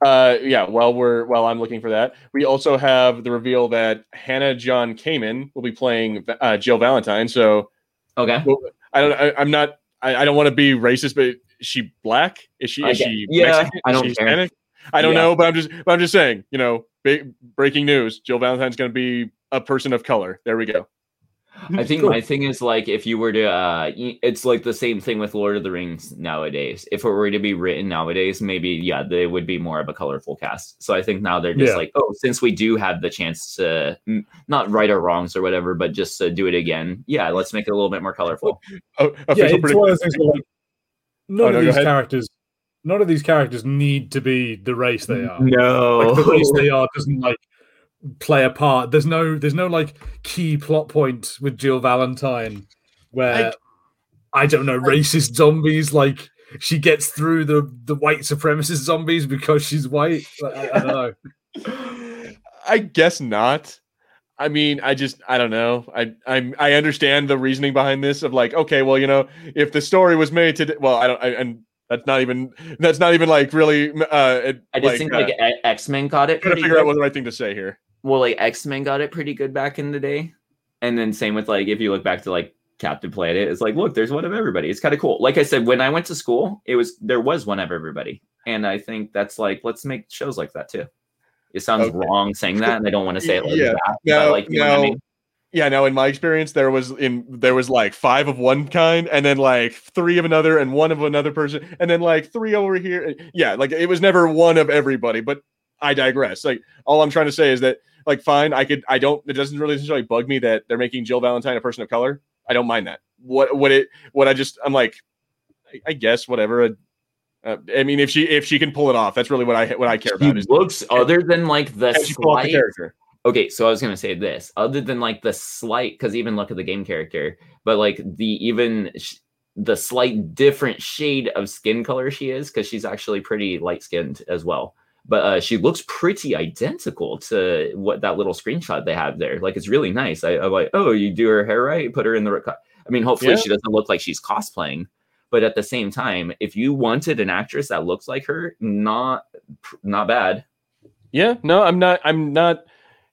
S2: Uh, yeah. While we're while I'm looking for that, we also have the reveal that Hannah John Kamen will be playing uh, Jill Valentine. So
S1: Okay.
S2: well, I don't I, I'm not I, I don't want to be racist, but is she black? Is she is she
S1: yeah,
S2: Mexican?
S1: I don't care.
S2: Hispanic? I don't
S1: Yeah.
S2: know, but I'm just but I'm just saying. You know, big breaking news: Jill Valentine's going to be a person of color. There we go.
S1: I think
S3: Cool.
S1: my thing is like if you were to, uh, it's like the same thing with Lord of the Rings nowadays. If it were to be written nowadays, maybe yeah, they would be more of a colorful cast. So I think now they're just
S3: Yeah.
S1: like, oh, since we do have the chance to mm, not right our wrongs or whatever, but just to do it again, yeah, let's make it a little bit more colorful.
S2: Oh,
S3: yeah,
S2: official
S3: it's one of those things where, like none
S2: Oh, no,
S3: of these characters, none of these characters need to be the race they are.
S1: No,
S3: Like the race they are doesn't like play a part. There's no, there's no like key plot point with Jill Valentine where I, don't know racist zombies like. She gets through the the white supremacist zombies because she's white. Like, I, I don't know.
S2: I guess not. I mean, I just I don't know. I I'm I understand the reasoning behind this of like, okay, well, you know, if the story was made to well, I don't I, and that's not even that's not even like really uh it-
S1: I just think
S2: uh,
S1: like X Men got it
S2: trying to
S1: pretty
S2: figure
S1: good.
S2: out what the right thing to say here.
S1: Well, like X Men got it pretty good back in the day, and then same with like if you look back to like Captain Planet. It's like, look, there's one of everybody. It's kind of cool. Like I said, when I went to school, it was there was one of everybody, and I think that's like let's make shows like that too. It sounds
S2: Okay.
S1: wrong saying that, and I don't want to say it like
S2: Yeah.
S1: that.
S2: No,
S1: but like, you know what I mean?
S2: Yeah, no, in my experience, there was in there was like five of one kind, and then like three of another, and one of another person, and then like three over here. Yeah, like it was never one of everybody. But I digress. Like all I'm trying to say is that like fine, I could I don't it doesn't really necessarily bug me that they're making Jill Valentine a person of color. I don't mind that. What what it what I just I'm like, I, I guess whatever. Uh, I mean, if she if she can pull it off, that's really what I what I care about. Is
S1: looks other than like the
S2: pull the character?
S1: okay so i was going to say this other than like the slight because even look at the game character but like the even sh- the slight different shade of skin color she is because she's actually pretty light skinned as well but uh, she looks pretty identical to what that little screenshot they have there like it's really nice I, i'm like oh you do her hair right put her in the co-" i mean hopefully
S2: Yeah.
S1: she doesn't look like she's cosplaying but at the same time if you wanted an actress that looks like her not not bad
S2: Yeah, no, I'm not. I'm not.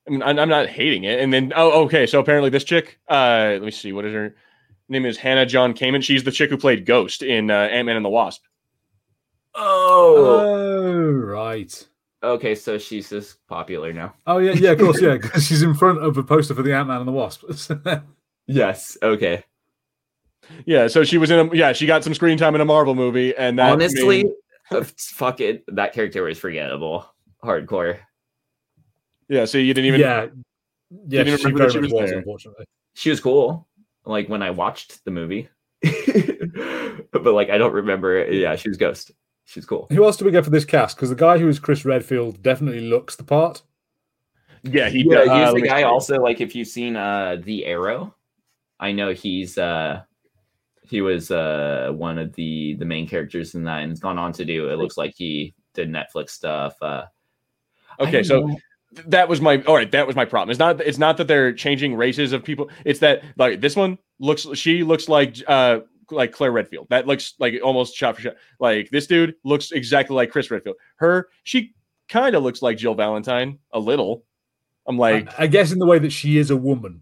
S2: I'm, I'm I'm not hating it. And then, oh, okay. So apparently, this chick. Uh, let me see. What is her name? Is Hannah John Kamen? She's the chick who played Ghost in uh, Ant Man and the Wasp.
S1: Oh
S3: Oh, right.
S1: Okay, so she's just popular now.
S3: Oh yeah, yeah, of course, yeah. 'cause she's in front of a poster for the Ant Man and the Wasp.
S1: Yes. Okay.
S2: Yeah. So she was in a. Yeah, she got some screen time in a Marvel movie, and that
S1: Honestly,
S2: made-
S1: uh, fuck it. That character was forgettable. Hardcore.
S2: yeah. So you didn't even.
S3: yeah, yeah.
S2: Didn't
S3: She
S2: remember she was
S3: was,
S2: there.
S3: unfortunately.
S1: She was cool. Like when I watched the movie, but like I don't remember. Yeah, she was Ghost. She's cool.
S3: Who else do we get for this cast? Because the guy who is Chris Redfield definitely looks the part.
S2: Yeah, he.
S1: Yeah,
S2: uh,
S1: he's
S2: let
S1: the guy.
S2: see.
S1: Also, like if you've seen uh the Arrow, I know he's uh he was uh one of the the main characters in that, and has gone on to do. It looks like he did Netflix stuff. Uh,
S2: Okay, so
S1: know.
S2: that was my all right. That was my problem. It's not. It's not that they're changing races of people. It's that like this one looks. She looks like uh like Claire Redfield. That looks like almost shot for shot. Like this dude looks exactly like Chris Redfield. Her, she kind of looks like Jill Valentine a little. I'm like,
S3: I, I guess in the way that she is a woman.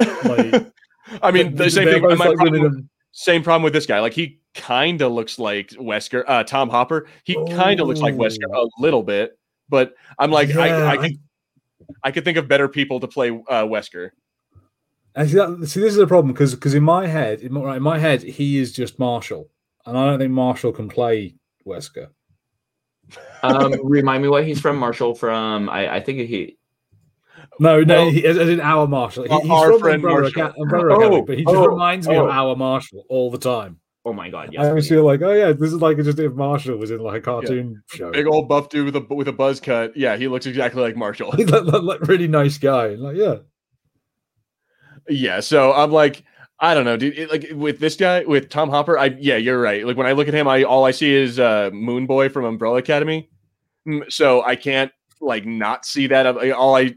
S3: Like,
S2: I mean, the same thing.
S3: like
S2: problem, same problem with this guy. Like he kind of looks like Wesker, uh, Tom Hopper. He kind of looks like Wesker a little bit, but I'm like,
S3: Yeah,
S2: I, I,
S3: I-
S2: could, I could think of better people to play uh, Wesker.
S3: And see, that, see, this is a problem because because in my head, in my, in my head, he is just Marshall, and I don't think Marshall can play Wesker.
S1: um, remind me what he's from. Marshall from I, I think he.
S3: No, no,
S2: Well-
S3: he, as, as in our Marshall. He,
S2: Our-
S3: he's
S2: our
S3: from
S2: friend
S3: Umbrella,
S2: Marshall.
S3: Aca- Umbrella
S1: Oh,
S3: Academy, but he just
S1: oh,
S3: reminds me
S1: oh.
S3: of our Marshall all the time.
S1: Oh my god!
S3: I
S1: Yes.
S3: always
S1: please.
S3: feel like, oh yeah, this is like just if Marshall was in like a cartoon show.
S2: Big old buff dude with a with a buzz cut. Yeah, he looks exactly like Marshall.
S3: He's like, like, like really nice guy. Like, yeah,
S2: yeah, so I'm like, I don't know, dude. It, like with this guy, with Tom Hopper, I yeah, you're right. Like when I look at him, I all I see is uh, Moon Boy from Umbrella Academy. So I can't like not see that. Uh, All I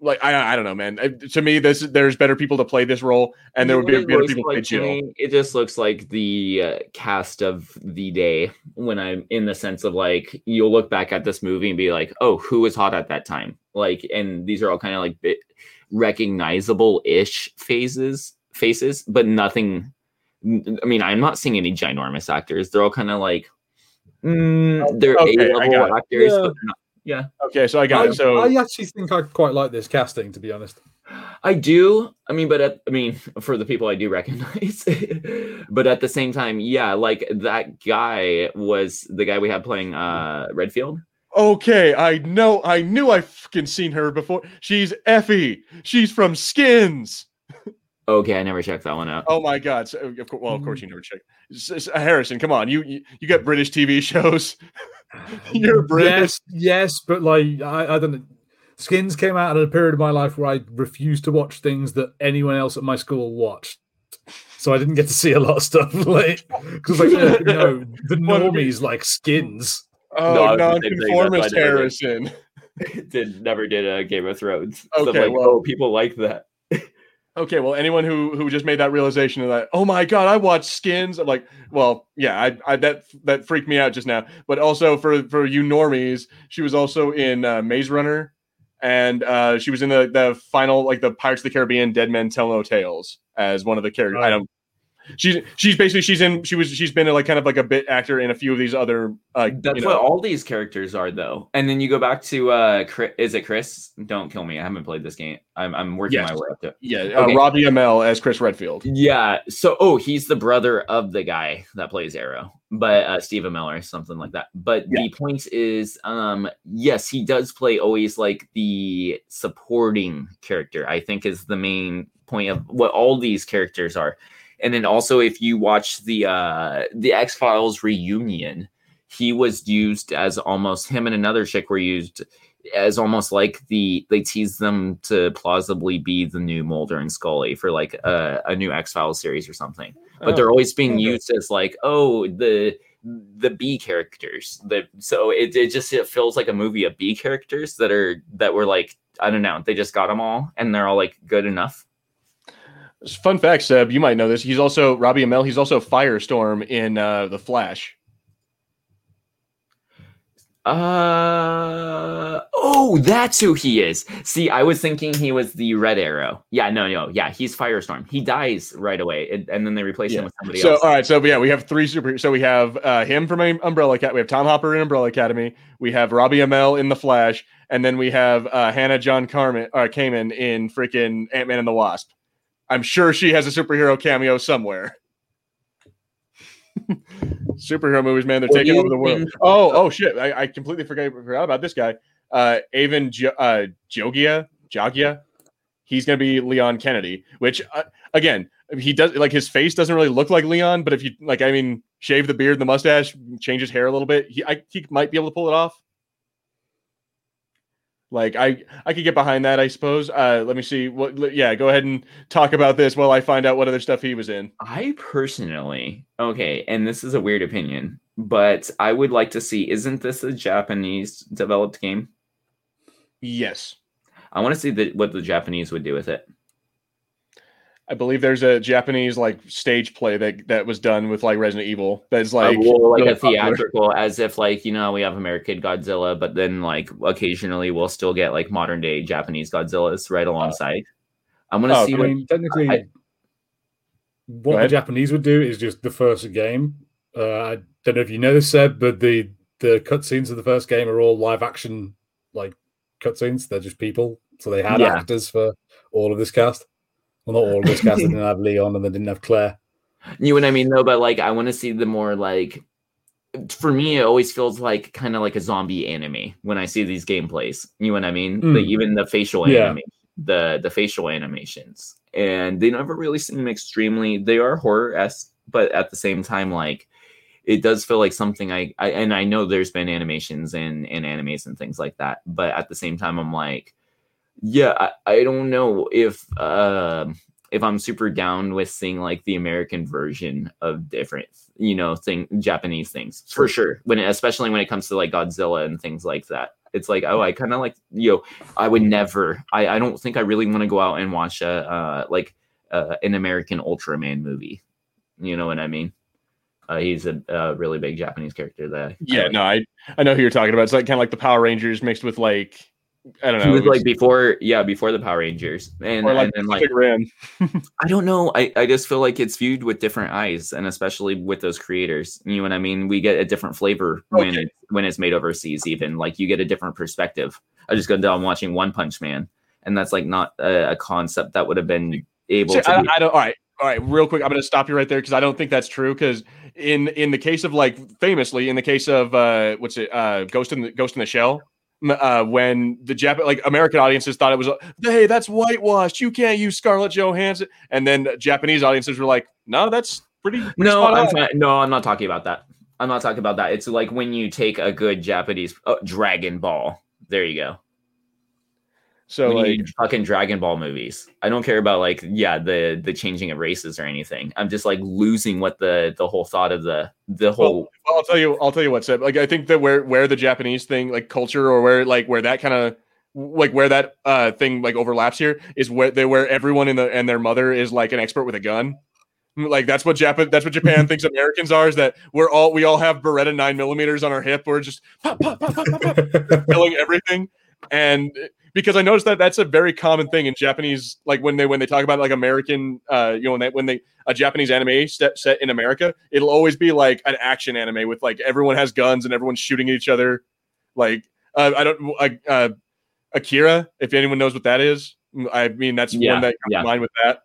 S2: like, I I don't know, man. Uh, To me, this there's better people to play this role, and there would be better people to play
S1: like
S2: Jill.
S1: It just looks like the uh, cast of the day when I'm in the sense of like you'll look back at this movie and be like, oh, who was hot at that time? Like, and these are all kind of like bit recognizable-ish phases faces, but nothing. I mean, I'm not seeing any ginormous actors. They're all kind of like mm, they're
S2: Okay,
S1: A-level actors,
S3: Yeah.
S1: but they're not yeah,
S2: Okay, so I got
S3: I,
S2: it. So
S3: I actually think I quite like this casting, to be honest.
S1: I do. I mean, but at, I mean, for the people I do recognize, but at the same time, yeah, like that guy was the guy we had playing uh Redfield.
S2: Okay, I know, I knew I fucking seen her before. She's Effie. She's from Skins.
S1: Okay, I never checked that one out.
S2: Oh my god! So, of course, well, of course you never check. S- s- Harrison, come on, you you, you got British TV shows. You're British.
S3: Yes, yes, but like I, I don't know. Skins came out at a period of my life where I refused to watch things that anyone else at my school watched. So I didn't get to see a lot of stuff. Like, because like, uh, you know, the normies like skins.
S2: Oh,
S1: No, I was thing, that's
S2: nonconformist
S1: never did.
S2: Harrison.
S1: did never did a Game of Thrones. So
S2: Okay,
S1: like,
S2: well-
S1: oh, people like that.
S2: Okay, well, anyone who who just made that realization of that, oh my god, I watched Skins. I'm like, well, yeah, I, I that that freaked me out just now. But also for for you normies, she was also in uh, Maze Runner and uh, she was in the the final like the Pirates of the Caribbean Dead Men Tell No Tales as one of the characters. I don't. She's she's basically she's in she was she's been like kind of like a bit actor in a few of these other uh,
S1: That's
S2: you know,
S1: what all these characters are, though. And then you go back to uh, Chris, is it Chris? Don't kill me. I haven't played this game. I'm I'm working
S2: Yes.
S1: my way up to. it.
S2: yeah uh,
S1: Okay.
S2: Robbie Amell as Chris Redfield.
S1: Yeah. So, oh, he's the brother of the guy that plays Arrow, but uh, Steve Amell or something like that. But the point is, um, yes, he does play always like the supporting character. I think is the main point of what all these characters are. And then also, if you watch the uh, the X Files reunion, he was used as almost him and another chick were used as almost like the they tease them to plausibly be the new Mulder and Scully for like a, a new X Files series or something. But they're always being
S2: okay.
S1: used as like, oh, the the B characters. The so it, it just it feels like a movie of B characters that are that were like I don't know, they just got them all and they're all like good enough.
S2: Fun fact, Seb, you might know this. He's also Robbie Amell. He's also Firestorm in uh, the Flash.
S1: Uh oh, that's who he is. See, I was thinking he was the Red Arrow. Yeah, no, no, yeah, he's Firestorm. He dies right away, and, and then they replace
S2: Yeah.
S1: him with somebody
S2: So
S1: else.
S2: So, all right, so yeah, we have three super. So we have uh, him from Umbrella Academy. We have Tom Hopper in Umbrella Academy. We have Robbie Amell in the Flash, and then we have uh, Hannah John Carmen uh, Kamen in freaking Ant Man and the Wasp. I'm sure she has a superhero cameo somewhere. superhero movies, man, they're
S1: Well,
S2: taking over the world. Oh, oh shit! I, I completely forgot, forgot about this guy. Uh, Avan jo- uh, Jogia, Jogia. He's gonna be Leon Kennedy, which uh, again, he does like his face doesn't really look like Leon, but if you like, I mean, shave the beard and the mustache, change his hair a little bit, he I, he might be able to pull it off. Like I I could get behind that, I suppose. Uh, let me see. What? Yeah, go ahead and talk about this while I find out what other stuff he was in.
S1: I personally, okay, and this is a weird opinion, but I would like to see. Isn't this a Japanese developed game?
S2: Yes,
S1: I want to see the, what the Japanese would do with it.
S2: I believe there's a Japanese like stage play that that was done with like Resident Evil. That's like
S1: Uh, well, like
S2: really
S1: a
S2: popular.
S1: theatrical, as if like you know we have American Godzilla, but then like occasionally we'll still get like modern day Japanese Godzillas right alongside. I'm gonna
S2: oh,
S1: see.
S3: I
S1: what,
S3: mean, technically,
S1: I-
S3: what the. Japanese would do is just the first game. Uh, I don't know if you know this, Seb, but the the cutscenes of the first game are all live action, like cutscenes. They're just people, so they had
S1: Yeah.
S3: actors for all of this cast. Well, not all of this cast. they didn't have Leon and they didn't have Claire.
S1: you know what I mean though, but like I want to see the more like. For me, it always feels like kind of like a zombie anime when I see these gameplays. You know what I mean? The,
S3: Mm.
S1: even the facial
S3: Yeah.
S1: anime, the the facial animations, and they never really seem extremely. They are horror esque, but at the same time, like it does feel like something I, I and I know there's been animations and and animes and things like that, but at the same time, I'm like, yeah, I, I don't know if um if I'm super down with seeing like the American version of different, you know, thing Japanese things for sure. When especially when it comes to like Godzilla and things like that, it's like oh, I kind of like you know, I would never. I I don't think I really want to go out and watch a uh like uh, an American Ultraman movie. You know what I mean? Uh, he's a, a really big Japanese character that I
S2: Yeah,
S1: like.
S2: no, I I know who you're talking about. It's like kind of like the Power Rangers mixed with like I don't know,
S1: He was
S2: it was-
S1: like before, yeah, before the Power Rangers, and,
S2: or like,
S1: and then like
S2: Rim.
S1: I don't know. I, I just feel like it's viewed with different eyes, and especially with those creators. You know what I mean? We get a different flavor when
S2: Okay.
S1: it, when it's made overseas. Even like you get a different perspective. I just got done watching One Punch Man, and that's like not a, a concept that would have been able
S2: See,
S1: to.
S2: I,
S1: be,
S2: I don't. All right, all right. Real quick, I'm going to stop you right there because I don't think that's true. Because in in the case of like famously in the case of uh what's it uh Ghost in the Ghost in the Shell. Uh, when the Jap like American audiences thought it was, hey, that's whitewashed. You can't use Scarlett Johansson, and then Japanese audiences were like, no, that's pretty. pretty
S1: no, I'm
S2: on."
S1: not, no, I'm not talking about that. I'm not talking about that. It's like when you take a good Japanese oh, Dragon Ball. There you go.
S2: So
S1: we
S2: like,
S1: need fucking Dragon Ball movies. I don't care about like yeah the the changing of races or anything. I'm just like losing what the the whole thought of the the whole
S2: Well, I'll tell you. I'll tell you what, Seb. Like, I think that where where the Japanese thing, like culture, or where like where that kind of like where that uh thing like overlaps here is where they where everyone in the and their mother is like an expert with a gun. Like that's what Japan that's what Japan thinks Americans are is that we're all we all have Beretta nine millimeters on our hip. We're just pop, pop, pop, pop, pop, pop, killing everything. And because I noticed that that's a very common thing in Japanese, like when they when they talk about like American, uh, you know, when they when they a Japanese anime set set in America, it'll always be like an action anime with like everyone has guns and everyone's shooting at each other. Like uh, I don't uh, uh, Akira, if anyone knows what that is, I mean that's
S1: Yeah,
S2: one that comes
S1: yeah.
S2: mind with that.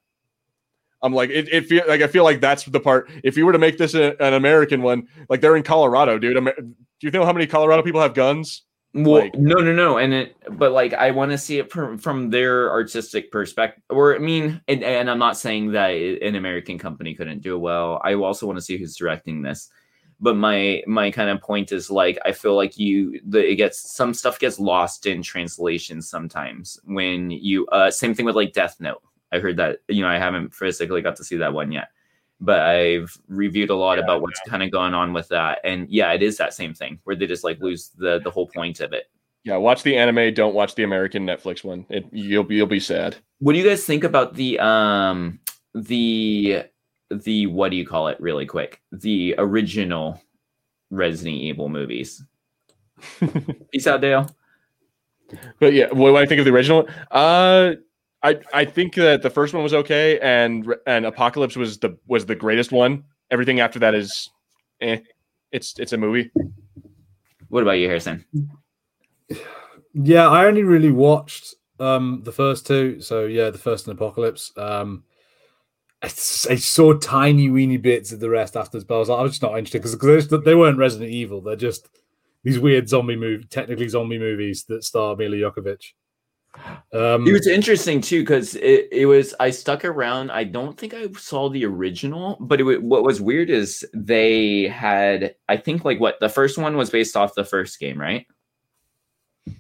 S2: I'm like it, it feel like I feel like that's the part. If you were to make this a, an American one, like they're in Colorado, dude. Amer- do you know how many Colorado people have guns?
S1: Well,
S2: Like-
S1: no, no, no, and it, but like I want to see it from from their artistic perspective. Or I mean, and, and I'm not saying that an American company couldn't do well. I also want to see who's directing this. But my my kind of point is like I feel like you the it gets some stuff gets lost in translation sometimes when you uh same thing with like Death Note. I heard that you know I haven't physically got to see that one yet, but I've reviewed a lot
S2: Yeah,
S1: about what's kind of going on with that, and yeah, it is that same thing where they just like lose the the whole point of it.
S2: Yeah, watch the anime. Don't watch the American Netflix one. It, you'll be you'll be sad.
S1: What do you guys think about the um the the what do you call it really quick? The original Resident Evil movies. Peace out, Dale.
S2: But yeah, what do I think of the original? Uh, I I think that the first one was okay, and and Apocalypse was the was the greatest one. Everything after that is, eh. It's it's a movie.
S1: What about you, Harrison?
S3: Yeah, I only really watched um the first two. So yeah, the first and Apocalypse. Um I, s- I saw tiny weeny bits of the rest afterwards, but I was, like, I was just not interested because they weren't Resident Evil. They're just these weird zombie movie, technically zombie movies that star Milla Jovovich. Um,
S1: It was interesting too because it, it was I stuck around. I don't think I saw the original, but it, wa- what was weird is they had I think like what the first one was based off the first game, right?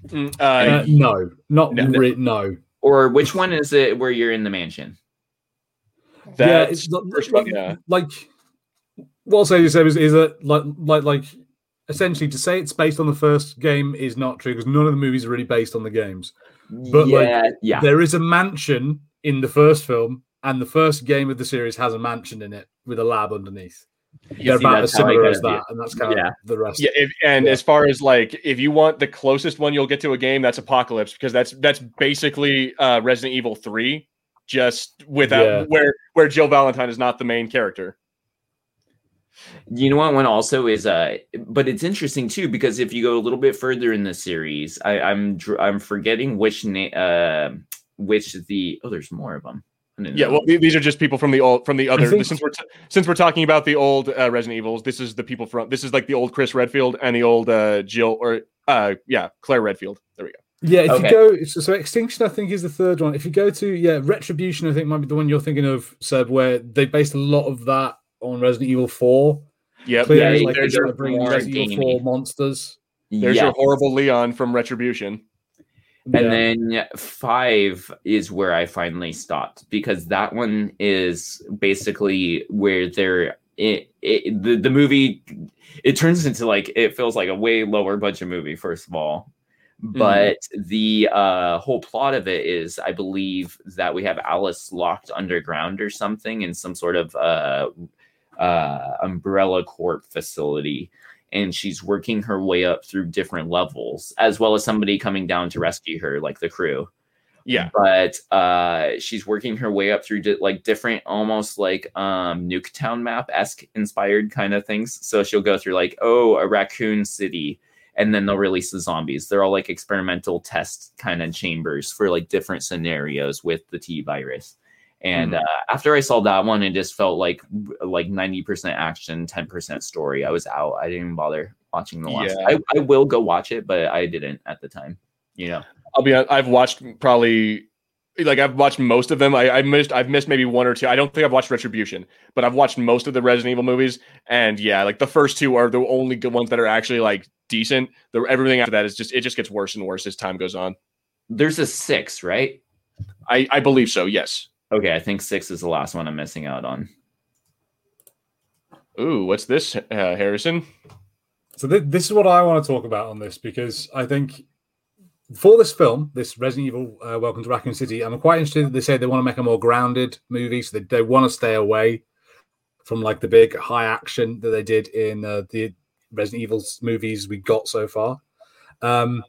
S2: Mm,
S3: uh,
S2: Uh,
S3: no, not
S2: No.
S3: re- no.
S1: Or which one is it where you're in the mansion?
S3: yeah,
S2: that's
S3: it's not,
S2: first one,
S3: like,
S2: yeah.
S3: like what I'll say is, is, is that like like like essentially to say it's based on the first game is not true because none of the movies are really based on the games. But, like,
S1: yeah, yeah.
S3: There is a mansion in the first film, and the first game of the series has a mansion in it with a lab underneath.
S1: You
S3: They're about as
S1: that's
S3: similar as that, and that's kind
S1: Yeah.
S3: of the rest.
S2: Yeah, if, and
S3: Yeah.
S2: as far as like if you want the closest one you'll get to a game, that's Apocalypse because that's that's basically uh, Resident Evil Three, just without
S3: Yeah.
S2: where where Jill Valentine is not the main character.
S1: You know what one also is uh but it's interesting too because if you go a little bit further in the series, I, I'm I'm forgetting which name uh which the oh there's more of them.
S2: Yeah,
S1: know.
S2: well, these are just people from the old from the other.
S3: think-
S2: Since we're t- since we're talking about the old uh, Resident Evils, this is the people from this is like the old Chris Redfield and the old uh, Jill or uh yeah Claire Redfield. There we go.
S3: Yeah, if
S1: Okay.
S3: you go so, so Extinction, I think is the third one. If you go to yeah, Retribution, I think might be the one you're thinking of, Seb, where they based a lot of that on Resident Evil Four.
S2: Yep,
S3: Clearly,
S2: there's,
S3: like
S2: there's
S3: they're
S2: your,
S3: bringing
S1: more
S3: Resident Evil
S1: gamey.
S3: Four monsters.
S2: there's
S1: Yes.
S2: your horrible Leon from Retribution.
S1: And
S3: Yeah.
S1: then five is where I finally stopped because that one is basically where they're it, it the, the movie it turns into like it feels like a way lower budget movie first of all but the uh whole plot of it is i believe that we have alice locked underground or something in some sort of uh uh umbrella corp facility and she's working her way up through different levels as well as somebody coming down to rescue her like the crew.
S2: Yeah,
S1: but uh she's working her way up through di- like different almost like um nuketown map esque inspired kind of things. So she'll go through like oh a raccoon city and then they'll release the zombies. They're all like experimental test kind of chambers for like different scenarios with the t virus and
S2: Mhm.
S1: uh, after i saw that one it just felt like like 90% action 10% story i was out i didn't even bother watching the last
S2: Yeah.
S1: I, I will go watch it but i didn't at the time you know
S2: I'll be. I've watched probably like I've watched most of them. I, I missed. I've missed maybe one or two. I don't think I've watched Retribution, but I've watched most of the Resident Evil movies. And yeah, like the first two are the only good ones that are actually like decent. The everything after that is just it just gets worse and worse as time goes on.
S1: there's a six right
S2: I I believe so. Yes.
S1: Okay, I think six is the last one I'm missing out on.
S2: Ooh, what's this, uh, Harrison?
S3: So th- this is what I want to talk about on this because I think for this film, this Resident Evil uh, Welcome to Raccoon City, I'm quite interested that they say they want to make a more grounded movie, so they, they want to stay away from like the big high action that they did in uh, the Resident Evil movies we got so far. Um,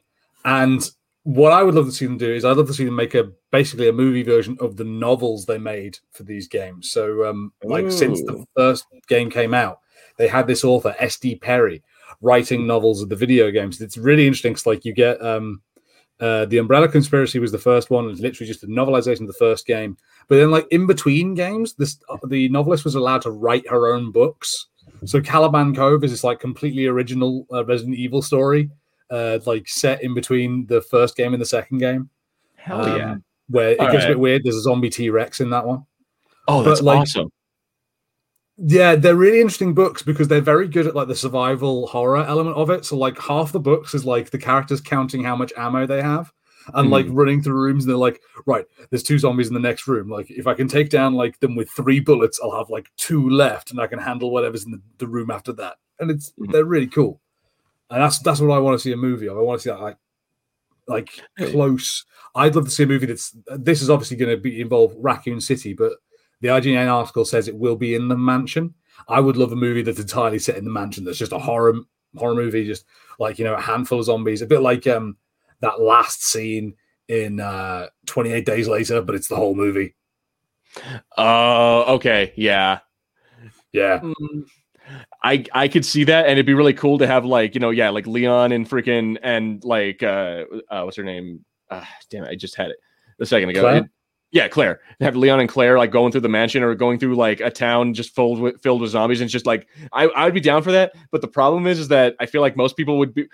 S3: and what I would love to see them do is I'd love to see them make a basically a movie version of the novels they made for these games. So, um, like since the first game came out, they had this author S.D. Perry writing novels of the video games. It's really interesting because like you get um, uh, the Umbrella Conspiracy was the first one. It's literally just a novelization of the first game. But then, like in between games, this the novelist was allowed to write her own books. So Caliban Cove is this like completely original uh, Resident Evil story, uh, like set in between the first game and the second game.
S1: Hell
S3: um,
S1: yeah.
S3: Where it
S2: All
S3: gets a bit weird. There's a zombie T Rex in that one.
S2: Oh,
S3: that's like-
S2: awesome.
S3: Yeah, they're really interesting books because they're very good at like the survival horror element of it. So like half the books is like the characters counting how much ammo they have and like running through rooms and they're like, right, there's two zombies in the next room. Like if I can take down like them with three bullets, I'll have like two left and I can handle whatever's in the, the room after that. And it's
S2: Mhm.
S3: they're really cool. And that's that's what I want to see a movie of. I want to see that like like close. I'd love to see a movie that's this is obviously going to be involve Raccoon City, but the IGN article says it will be in the mansion. I would love a movie that's entirely set in the mansion. That's just a horror horror movie, just like you know a handful of zombies, a bit like um that last scene in uh 28 Days Later, but it's the whole movie.
S2: Oh, okay, yeah.
S3: Yeah,
S2: Mm, I I could see that, and it'd be really cool to have like you know yeah like Leon and freaking and like uh, uh what's her name? Uh, damn it, I just had it a second ago.
S3: Claire?
S2: It- yeah, Claire. Have Leon and Claire like going through the mansion or going through like a town just filled with filled with zombies, and it's just like I I'd be down for that. But the problem is, is that I feel like most people would be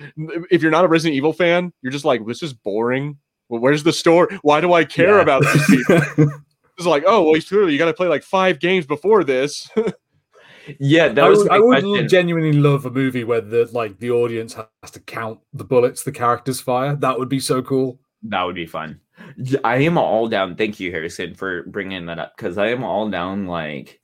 S2: if you're not a Resident Evil fan, you're just like this is boring. Well, where's the story? Why do I care
S3: Yeah.
S2: about these people? It's like, oh, well, clearly you got to play like five games before this.
S1: Yeah, that
S3: I
S1: was
S3: would,
S1: my
S3: I would
S1: question.
S3: genuinely love a movie where the like the audience has to count the bullets the characters fire. That would be so cool.
S1: That would be fun. I am all down. Thank you, Harrison, for bringing that up because I am all down. Like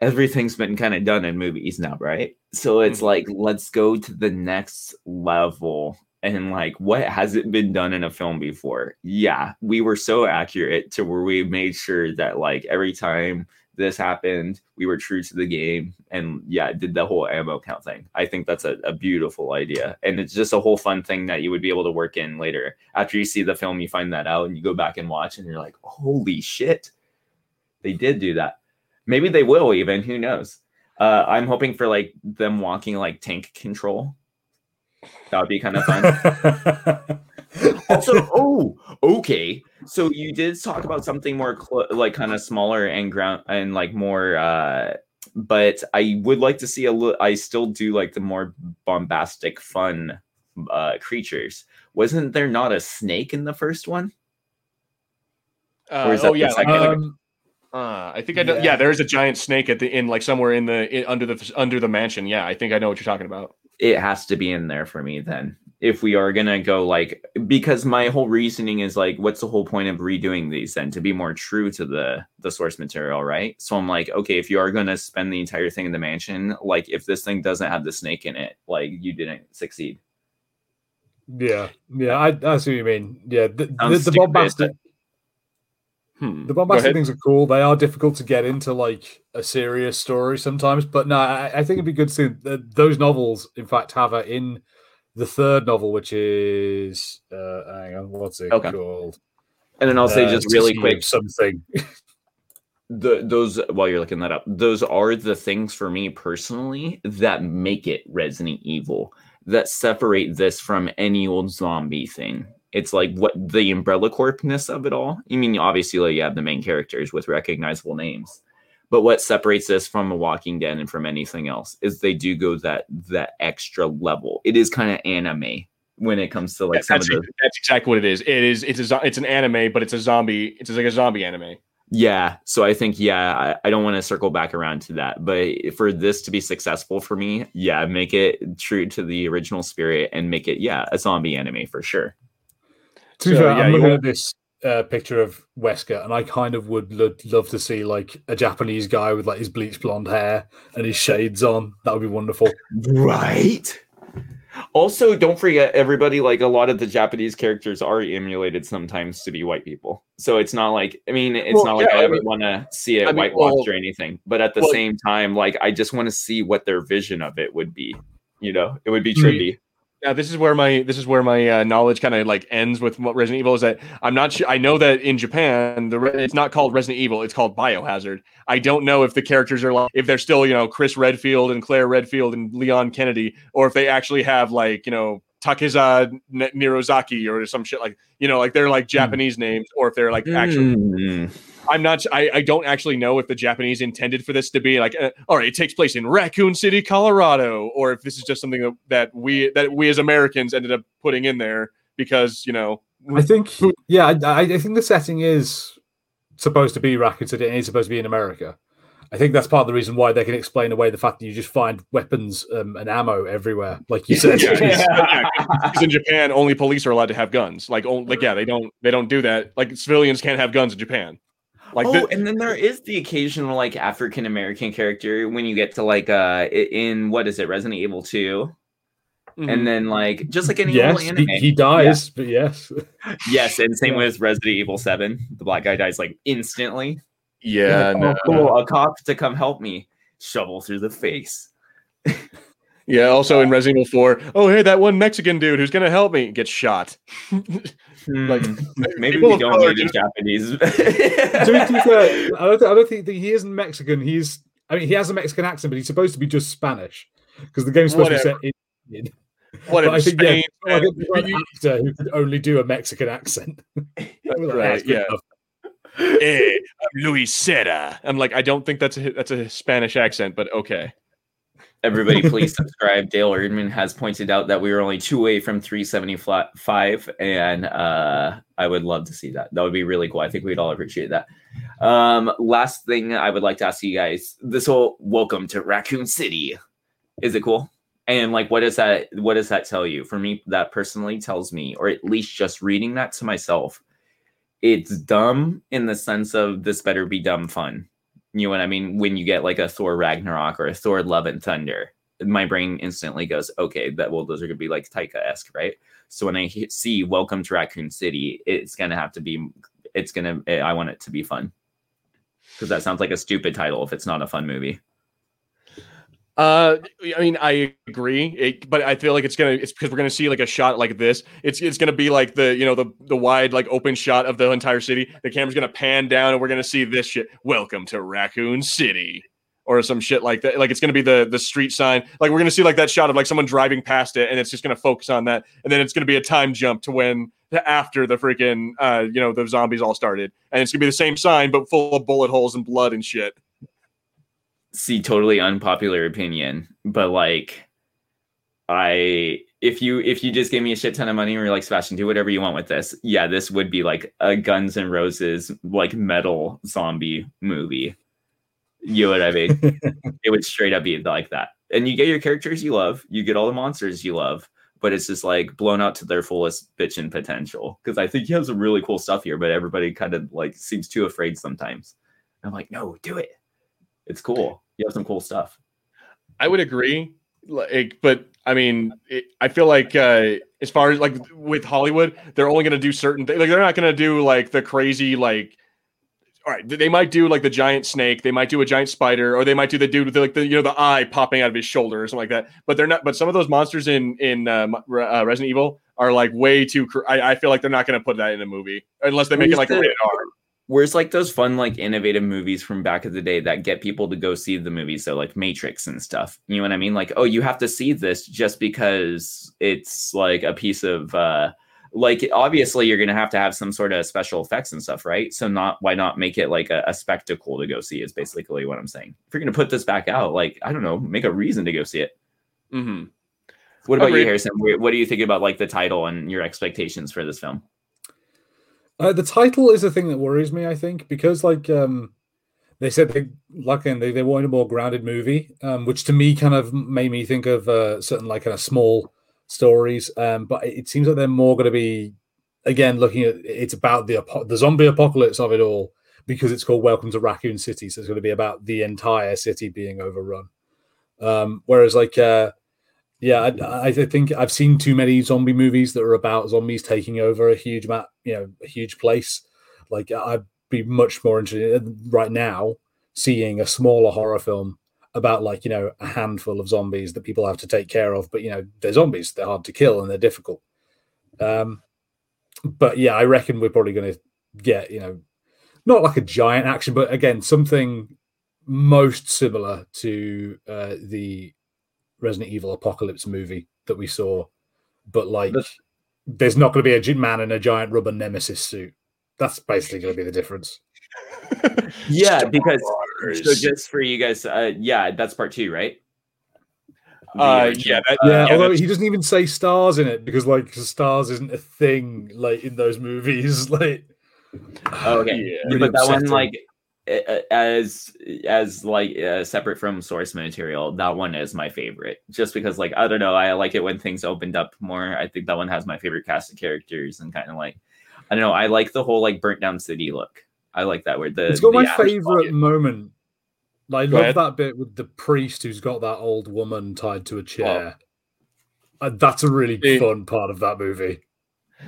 S1: everything's been kind of done in movies now, right? So it's
S2: Mhm.
S1: like let's go to the next level and like what hasn't been done in a film before. Yeah, we were so accurate to where we made sure that like every time this happened, we were true to the game and yeah, did the whole ammo count thing. I think that's a, a beautiful idea. And it's just a whole fun thing that you would be able to work in later. After you see the film, you find that out and you go back and watch and you're like, holy shit, they did do that. Maybe they will even, who knows? Uh, I'm hoping for like them walking like tank control. That would be kind of fun. also, oh, okay. So you did talk about something more clo- like kind of smaller and ground and like more. uh But I would like to see a little. I still do like the more bombastic, fun uh creatures. Wasn't there not a snake in the first one?
S2: Uh,
S1: is that
S2: oh yeah, like,
S1: second-
S2: like,
S3: um,
S2: uh, I think I know.
S3: yeah.
S2: Yeah, there is a giant snake at the in like somewhere in the in, under the under the mansion. Yeah, I think I know what you're talking about.
S1: It has to be in there for me then. If we are gonna go like, because my whole reasoning is like, what's the whole point of redoing these then to be more true to the the source material, right? So I'm like, okay, if you are gonna spend the entire thing in the mansion, like if this thing doesn't have the snake in it, like you didn't succeed.
S3: yeah, yeah, I, I see what you mean. Yeah, the, the, the bombastic
S2: Hmm.
S3: the bombastic things are cool. They are difficult to get into like a serious story sometimes, but no, I, I think it'd be good to see that those novels. In fact, have her in the third novel, which is uh, hang on, what's it
S1: Okay.
S3: called?
S1: And then I'll say
S3: Uh,
S1: just really quick,
S3: something.
S1: the those while you're looking that up, those are the things for me personally that make it Resident Evil, that separate this from any old zombie thing. It's like what the umbrella corpness of it all. I mean, obviously, like, you have the main characters with recognizable names, but what separates this from a Walking Dead and from anything else is they do go that that extra level. It is kind of anime when it comes to like
S2: Yeah,
S1: some of
S2: that's,
S1: the
S2: that's exactly what it is. It is. It's a. It's an anime, but it's a zombie. It's like a zombie anime.
S1: Yeah. So I think, yeah, I, I don't want to circle back around to that. But for this to be successful for me, yeah, make it true to the original spirit and make it, yeah, a zombie anime for sure.
S3: To be
S2: So,
S3: fair,
S2: yeah,
S3: I'm looking at this uh, picture of Wesker, and I kind of would lo- love to see like a Japanese guy with like his bleach blonde hair and his shades on. That would be wonderful.
S1: Right. Also, don't forget, everybody, like a lot of the Japanese characters are emulated sometimes to be white people. So it's not like, I mean, it's
S2: Well,
S1: not like
S2: yeah,
S1: I
S2: I
S1: ever want to see it
S2: I mean,
S1: whitewashed
S2: well-
S1: or anything. But at the
S2: well-
S1: same time, like, I just want to see what their vision of it would be. You know, it would be
S3: Hmm.
S2: Now this is where my this is where my uh, knowledge kind of like ends with what Resident Evil is that I'm not sure. I know that in Japan, the it's not called Resident Evil; it's called Biohazard. I don't know if the characters are like if they're still you know Chris Redfield and Claire Redfield and Leon Kennedy, or if they actually have like you know Takeza N- Nirozaki or some shit like you know like they're like Japanese mm. names, or if they're like actual. Mm. I'm not. I, I don't actually know if the Japanese intended for this to be like, uh, all right, it takes place in Raccoon City, Colorado, or if this is just something that, that we that we as Americans ended up putting in there because you know.
S3: I think, yeah, I, I think the setting is supposed to be Raccoon City and it's supposed to be in America. I think that's part of the reason why they can explain away the fact that you just find weapons um, and ammo everywhere, like you said.
S2: yeah, yeah. in Japan, only police are allowed to have guns. Like, only, like yeah, they don't they don't do that. Like civilians can't have guns in Japan.
S1: Like oh, the- and then there is the occasional like African American character when you get to like uh in what is it Resident Evil 2 mm-hmm. and then like just like any
S3: yes, anime, he, he dies, yeah. but yes,
S1: yes, and same yeah. with Resident Evil Seven, the black guy dies like instantly.
S2: Yeah,
S1: like, no. oh, cool, a cop to come help me, shovel through the face.
S2: yeah, also in Resident Evil Four, oh hey, that one Mexican dude who's gonna help me gets shot.
S1: Like hmm. maybe we don't need these Japanese.
S3: I don't, I don't think he isn't Mexican. He's I mean he has a Mexican accent, but he's supposed to be just Spanish because the game's supposed Whatever. to be set in.
S2: Whatever. I think Spain,
S3: yeah, I think an actor who could only do a Mexican accent.
S2: right, yeah. hey, I'm Luis Sera. I'm like, I don't think that's a that's a Spanish accent, but okay.
S1: Everybody, please subscribe. Dale Erdman has pointed out that we were only two away from 375, and uh, I would love to see that. That would be really cool. I think we'd all appreciate that. Um, last thing I would like to ask you guys: this whole welcome to Raccoon City, is it cool? And like, what does that? What does that tell you? For me, that personally tells me, or at least just reading that to myself, it's dumb in the sense of this better be dumb fun you know what I mean? When you get like a Thor Ragnarok or a Thor Love and Thunder, my brain instantly goes, okay, that well, those are gonna be like Taika esque, right? So when I see Welcome to Raccoon City, it's gonna have to be, it's gonna, I want it to be fun because that sounds like a stupid title if it's not a fun movie.
S2: Uh, I mean, I agree, it, but I feel like it's gonna. It's because we're gonna see like a shot like this. It's it's gonna be like the you know the the wide like open shot of the entire city. The camera's gonna pan down, and we're gonna see this shit. Welcome to Raccoon City, or some shit like that. Like it's gonna be the the street sign. Like we're gonna see like that shot of like someone driving past it, and it's just gonna focus on that, and then it's gonna be a time jump to when after the freaking uh you know the zombies all started, and it's gonna be the same sign but full of bullet holes and blood and shit
S1: see totally unpopular opinion, but like I if you if you just gave me a shit ton of money and you're like Sebastian, do whatever you want with this, yeah, this would be like a Guns and Roses like metal zombie movie. You know what I mean? it would straight up be like that. And you get your characters you love, you get all the monsters you love, but it's just like blown out to their fullest bitchin' potential. Because I think he has some really cool stuff here, but everybody kind of like seems too afraid sometimes. I'm like, no, do it it's cool. You have some cool stuff.
S2: I would agree, like, but I mean, it, I feel like uh, as far as like with Hollywood, they're only going to do certain things. Like they're not going to do like the crazy like. All right, they might do like the giant snake, they might do a giant spider, or they might do the dude with the, like the you know the eye popping out of his shoulder or something like that. But they're not. But some of those monsters in in um, uh, Resident Evil are like way too. Cr- I, I feel like they're not going to put that in a movie unless they make it like a rated R
S1: where's like those fun like innovative movies from back of the day that get people to go see the movies? So like matrix and stuff. You know what i mean? Like oh you have to see this just because it's like a piece of uh like obviously you're gonna have to have some sort of special effects and stuff right? So not why not make it like a, a spectacle to go see is basically what i'm saying. If you're gonna put this back out like i don't know make a reason to go see it.
S2: Mm-hmm.
S1: what about Agreed. you harrison what do you think about like the title and your expectations for this film
S3: uh, the title is the thing that worries me. I think because like um, they said they like and they, they wanted a more grounded movie, um, which to me kind of made me think of uh, certain like kind of small stories. Um, but it seems like they're more going to be again looking at it's about the the zombie apocalypse of it all because it's called Welcome to Raccoon City, so it's going to be about the entire city being overrun. Um, whereas like uh, yeah, I, I, think I've seen too many zombie movies that are about zombies taking over a huge map, you know, a huge place. Like I'd be much more interested right now seeing a smaller horror film about like you know a handful of zombies that people have to take care of, but you know they're zombies, they're hard to kill and they're difficult. Um, but yeah, I reckon we're probably going to get you know not like a giant action, but again something most similar to uh, the Resident Evil Apocalypse movie that we saw, but like
S1: That's-
S3: there's not going to be a man in a giant rubber nemesis suit. That's basically going to be the difference.
S1: Yeah,
S2: Star
S1: because so just for you guys, uh, yeah, that's part two, right?
S2: Uh, yeah, that,
S3: Yeah,
S2: yeah,
S3: although
S2: that's-
S3: he doesn't even say stars in it because like stars isn't a thing like in those movies. Like,
S1: Oh, okay.
S2: yeah.
S3: really
S1: but that one, like, uh, uh, as as like uh, separate from source material, that one is my favorite. Just because, like, I don't know, I like it when things opened up more. I think that one has my favorite cast of characters and kind of like, I don't know, I like the whole like burnt down city look. I like that word the
S3: it's got
S1: the
S3: my favorite
S1: bucket-
S3: moment. Like, I
S2: Go
S3: love
S2: ahead.
S3: that bit with the priest who's got that old woman tied to a chair. Uh, that's a really
S2: See-
S3: fun part of that movie.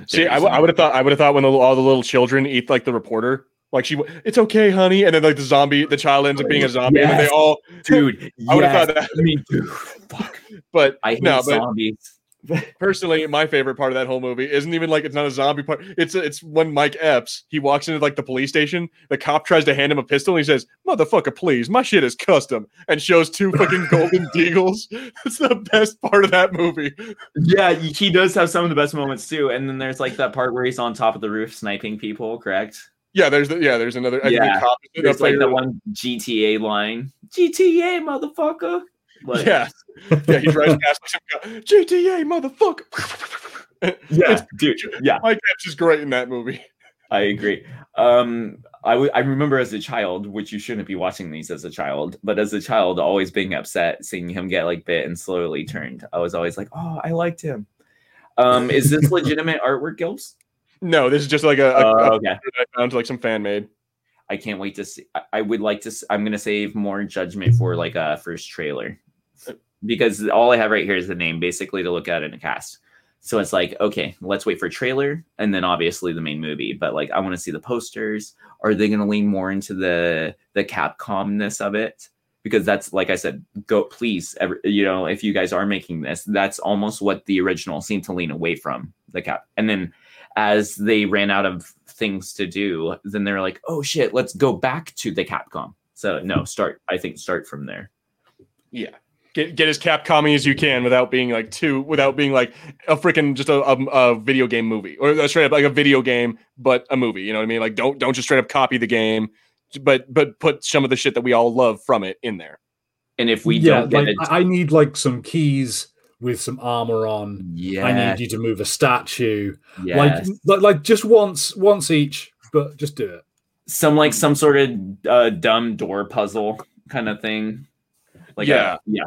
S2: See, I, would have thought I would have thought when the, all the little children eat like the reporter, like she, it's okay, honey, and then like the zombie, the child ends up being a zombie, and then they all.
S1: dude.
S2: I would have
S1: yes,
S2: thought that,
S1: me too. Fuck.
S2: but
S1: I hate
S2: no, but
S1: zombies.
S2: personally, my favorite part of that whole movie isn't even like it's not a zombie part. It's it's when Mike Epps he walks into like the police station. The cop tries to hand him a pistol, and he says, "Motherfucker, please, my shit is custom," and shows two fucking golden deagles. That's the best part of that movie.
S1: Yeah, he does have some of the best moments too. And then there's like that part where he's on top of the roof sniping people, correct?
S2: Yeah, there's the, yeah, there's another. I
S1: Yeah,
S2: the cop is
S1: There's like the one GTA line. GTA, motherfucker. Like,
S2: Yeah, yeah, he drives past like some guy, GTA motherfucker.
S1: yeah, dude. Yeah,
S2: Mike Epps is great in that movie.
S1: I agree. Um, I w- I remember as a child, which you shouldn't be watching these as a child, but as a child, always being upset seeing him get like bit and slowly turned. I was always like, oh, I liked him. Um, is this legitimate artwork, Gilbs?
S2: No, this is just like a, a,
S1: Uh,
S2: a
S1: okay.
S2: that I found like some fan made.
S1: I can't wait to see. I, I would like to. I'm gonna save more judgment for like a first trailer because all I have right here is the name, basically to look at in a cast. So it's like, okay, let's wait for trailer and then obviously the main movie. But like, I want to see the posters. Are they gonna lean more into the the Capcomness of it? Because that's like I said, go please. Every, you know, if you guys are making this, that's almost what the original seemed to lean away from the cap. And then as they ran out of things to do, then they're like, oh shit, let's go back to the Capcom. So no, start. I think start from there.
S2: Yeah. Get, get as Capcom as you can without being like too without being like a freaking just a, a, a video game movie or a straight up like a video game but a movie you know what I mean like don't don't just straight up copy the game but but put some of the shit that we all love from it in there
S1: And if we
S3: yeah,
S1: don't get
S3: like,
S1: it,
S3: I I need like some keys with some armor on.
S1: yeah,
S3: I need you to move a statue.
S1: yes.
S3: Like, like, like just once, once each, but just do it.
S1: some like some sort of uh, dumb door puzzle kind of thing. Like a-
S2: Yeah.
S1: yeah,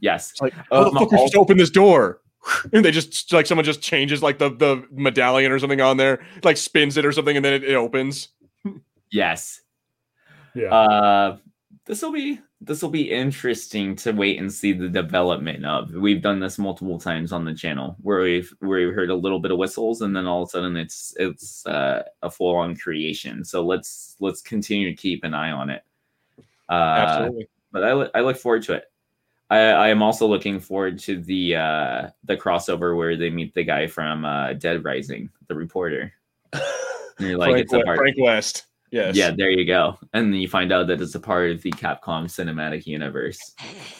S1: yes.
S2: It's like
S1: Um,
S2: motherfuckers just
S1: also-
S2: open this door and they just like someone just changes like the the medallion or something on there like spins it or something and then it, it opens
S1: Yes.
S3: Yeah.
S1: Uh this will be this will be interesting to wait and see the development of. We've done this multiple times on the channel where we've where we heard a little bit of whistles and then all of a sudden it's it's uh, a full on creation. So let's let's continue to keep an eye on it. Uh,
S2: absolutely
S1: but I, look- I look forward to it. I, I am also looking forward to the uh, the crossover where they meet the guy from uh, Dead Rising, the reporter. And you're like,
S2: Frank,
S1: it's a
S2: Frank West yes
S1: Yeah, there you go. And then you find out that it's a part of the Capcom cinematic universe.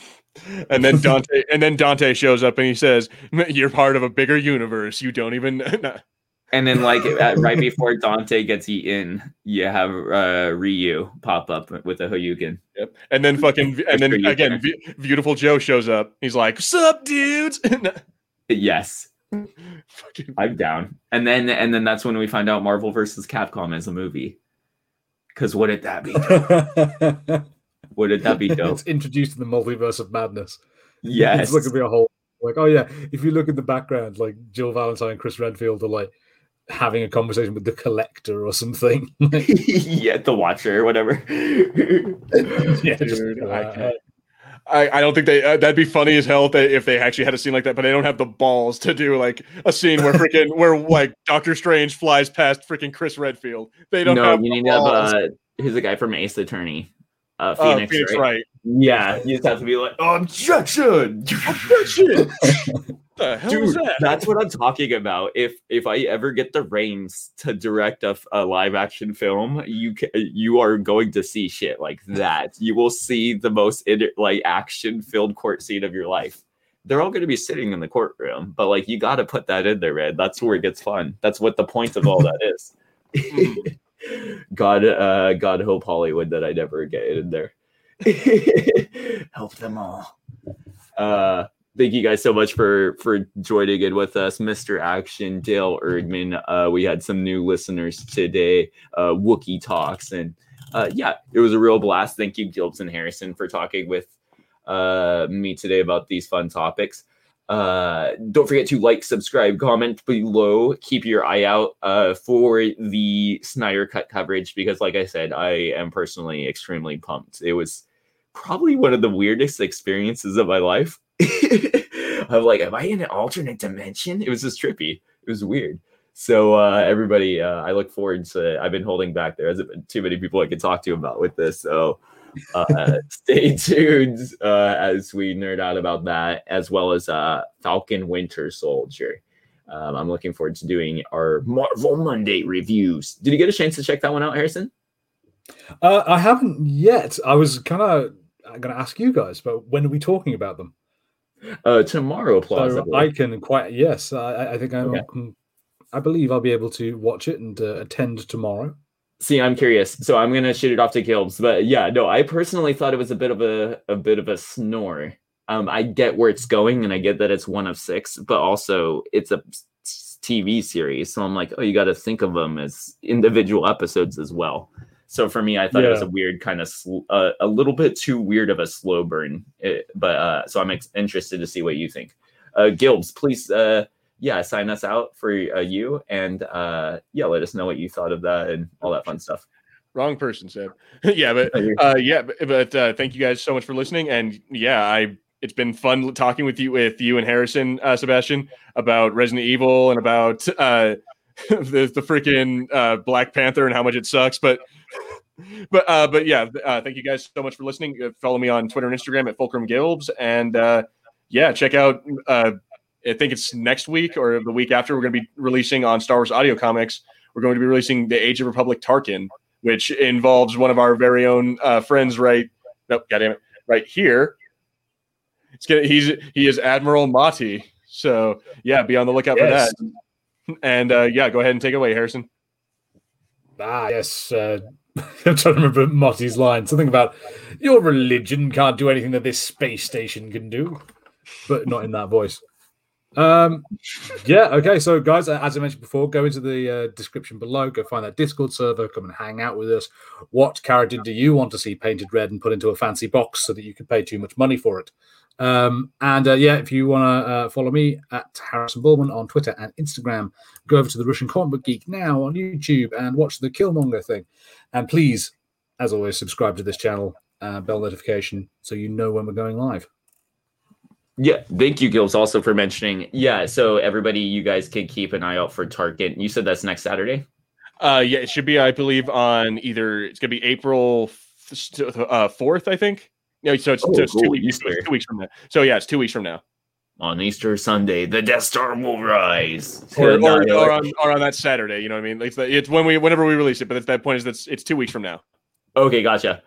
S2: and then Dante and then Dante shows up and he says, "You're part of a bigger universe. You don't even."
S1: And then, like right before Dante gets eaten, you have uh, Ryu pop up with a Hoyuken.
S2: Yep. And then fucking and then again, Be- beautiful Joe shows up. He's like, "What's up, dudes?"
S1: Yes, I'm down. And then, and then that's when we find out Marvel versus Capcom is a movie. Because wouldn't that be? Wouldn't that be dope?
S3: it's introduced in the multiverse of madness.
S1: Yes.
S3: It's like gonna be a whole like, oh yeah, if you look in the background, like Jill Valentine and Chris Redfield are like having a conversation with the collector or something.
S1: yeah, the Watcher or whatever.
S3: yeah, just,
S2: Dude,
S3: uh,
S2: I. I, don't think they uh, that'd be funny as hell if they, if they actually had a scene like that, but they don't have the balls to do like a scene where freaking where like Doctor Strange flies past freaking Chris Redfield. They don't
S1: no,
S2: have
S1: you need to have uh, who's the guy from Ace Attorney? Uh,
S2: Uh,
S1: Phoenix,
S2: Phoenix
S1: right? Yeah, you just have to be like, objection.
S2: Objection. the hell
S1: Dude,
S2: that?
S1: that's what I'm talking about. If if I ever get the reins to direct a, a live action film, you ca- you are going to see shit like that. You will see the most inter- like action filled court scene of your life. They're all going to be sitting in the courtroom, but like you got to put that in there, man. That's where it gets fun. That's what the point of all that is. God, uh, God, hope Hollywood that I never get in there. Help them all. Uh, thank you guys so much for for joining in with us, Mr. Action, Dale Erdman. Uh, we had some new listeners today, uh, Wookie Talks, and uh, yeah, it was a real blast. Thank you, Gilbs and Harrison, for talking with uh, me today about these fun topics. Uh, don't forget to like, subscribe, comment below. Keep your eye out uh, for the Snyder Cut coverage because, like I said, I am personally extremely pumped. It was probably one of the weirdest experiences of my life. I'm like, am I in an alternate dimension? It was just trippy. It was weird. So uh, everybody, uh, I look forward to. I've been holding back. There hasn't been too many people I could talk to about with this. So uh, stay tuned uh, as we nerd out about that, as well as uh, Falcon Winter Soldier. Um, I'm looking forward to doing our Marvel Monday reviews. Did you get a chance to check that one out, Harrison?
S3: Uh, I haven't yet. I was kind of going to ask you guys, but when are we talking about them?
S1: Uh, tomorrow,
S3: So
S1: plausibly.
S3: I can quite yes. I, I think I,
S1: Okay.
S3: I believe I'll be able to watch it and uh, attend tomorrow.
S1: See, I'm curious, so I'm gonna shoot it off to Gilbs. But yeah, no, I personally thought it was a bit of a a bit of a snore. Um, I get where it's going, and I get that it's one of six, but also it's a TV series, so I'm like, oh, you got to think of them as individual episodes as well. So for me, I thought it was a weird kind of sl- uh, a little bit too weird of a slow burn. It- but uh, so I'm ex- interested to see what you think. Uh, Gilbs, please, uh, yeah, sign us out for uh, you, and uh, yeah, let us know what you thought of that and all that fun stuff.
S2: Wrong person, Seb. yeah, but uh, yeah, but, but uh, thank you guys so much for listening. And yeah, I it's been fun talking with you with you and Harrison, uh, Sebastian, about Resident Evil and about uh, the the freaking uh, Black Panther and how much it sucks. But but uh, but yeah, uh, thank you guys so much for listening. Uh, follow me on Twitter and Instagram at Fulcrum Gilbs, and uh, yeah, check out. Uh, I think it's next week or the week after. We're going to be releasing on Star Wars Audio Comics. We're going to be releasing the Age of Republic Tarkin, which involves one of our very own uh, friends. Right? Nope. Goddamn it! Right here. It's gonna, he's he is Admiral Motti. So yeah, be on the lookout
S3: Yes.
S2: for that. And uh, yeah, go ahead and take it away, Harrison.
S3: Ah, yes. Uh, I'm trying to remember Motti's line. Something about your religion can't do anything that this space station can do, but not in that voice. Um, yeah. Okay. So, guys, as I mentioned before, go into the uh, description below. Go find that Discord server. Come and hang out with us. What character do you want to see painted red and put into a fancy box so that you can pay too much money for it? Um, and uh, yeah, if you want to uh, follow me at Harrison Bullman on Twitter and Instagram, go over to the Russian Comic Book Geek now on YouTube and watch the Killmonger thing. And please, as always, subscribe to this channel, uh, bell notification, so you know when we're going live.
S1: Yeah, thank you, Gilbs, also for mentioning. Yeah, so everybody, you guys can keep an eye out for Tarkin. You said that's next Saturday.
S2: Uh, yeah, it should be, I believe, on either it's gonna be April uh, fourth, I think. No, so it's,
S1: Oh,
S2: so it's two weeks.
S1: Easter.
S2: Two weeks from now. So yeah, it's two weeks from now,
S1: On Easter Sunday, the Death Star will rise.
S2: or, or,
S1: No, no,
S2: or, on, or on that Saturday. You know what I mean? It's the, it's when we whenever we release it. But at that point is that's it's two weeks from now.
S1: Okay, gotcha.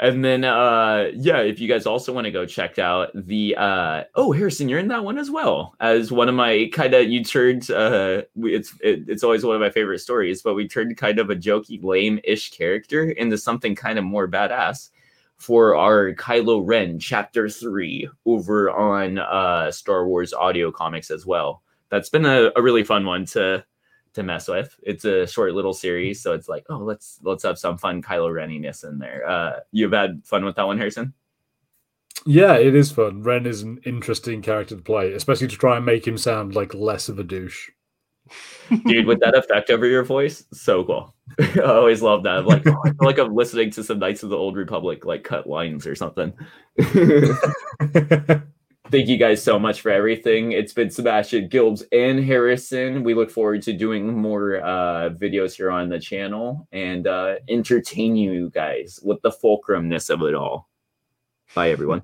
S1: And then uh yeah, if you guys also want to go check out the uh oh Harrison, you're in that one as well as one of my kind of you turned uh we- it's it, it's always one of my favorite stories, but we turned kind of a jokey lame-ish character into something kind of more badass for our Kylo Ren chapter 3 over on uh Star Wars audio comics as well. That's been a, a really fun one to to mess with. It's a short little series, so it's like, oh, let's let's have some fun Kylo Reniness in there. Uh, you've had fun with that one, Harrison?
S3: Yeah, it is fun. Ren is an interesting character to play, especially to try and make him sound like less of a douche.
S1: Dude, with that effect over your voice, so cool. I always love that. I'm like, oh, I feel like I'm listening to some Knights of the Old Republic, like cut lines or something. Thank you guys so much for everything. It's been Sebastian Gilbs and Harrison. We look forward to doing more uh, videos here on the channel and uh, entertain you guys with the fulcrumness of it all. Bye, everyone.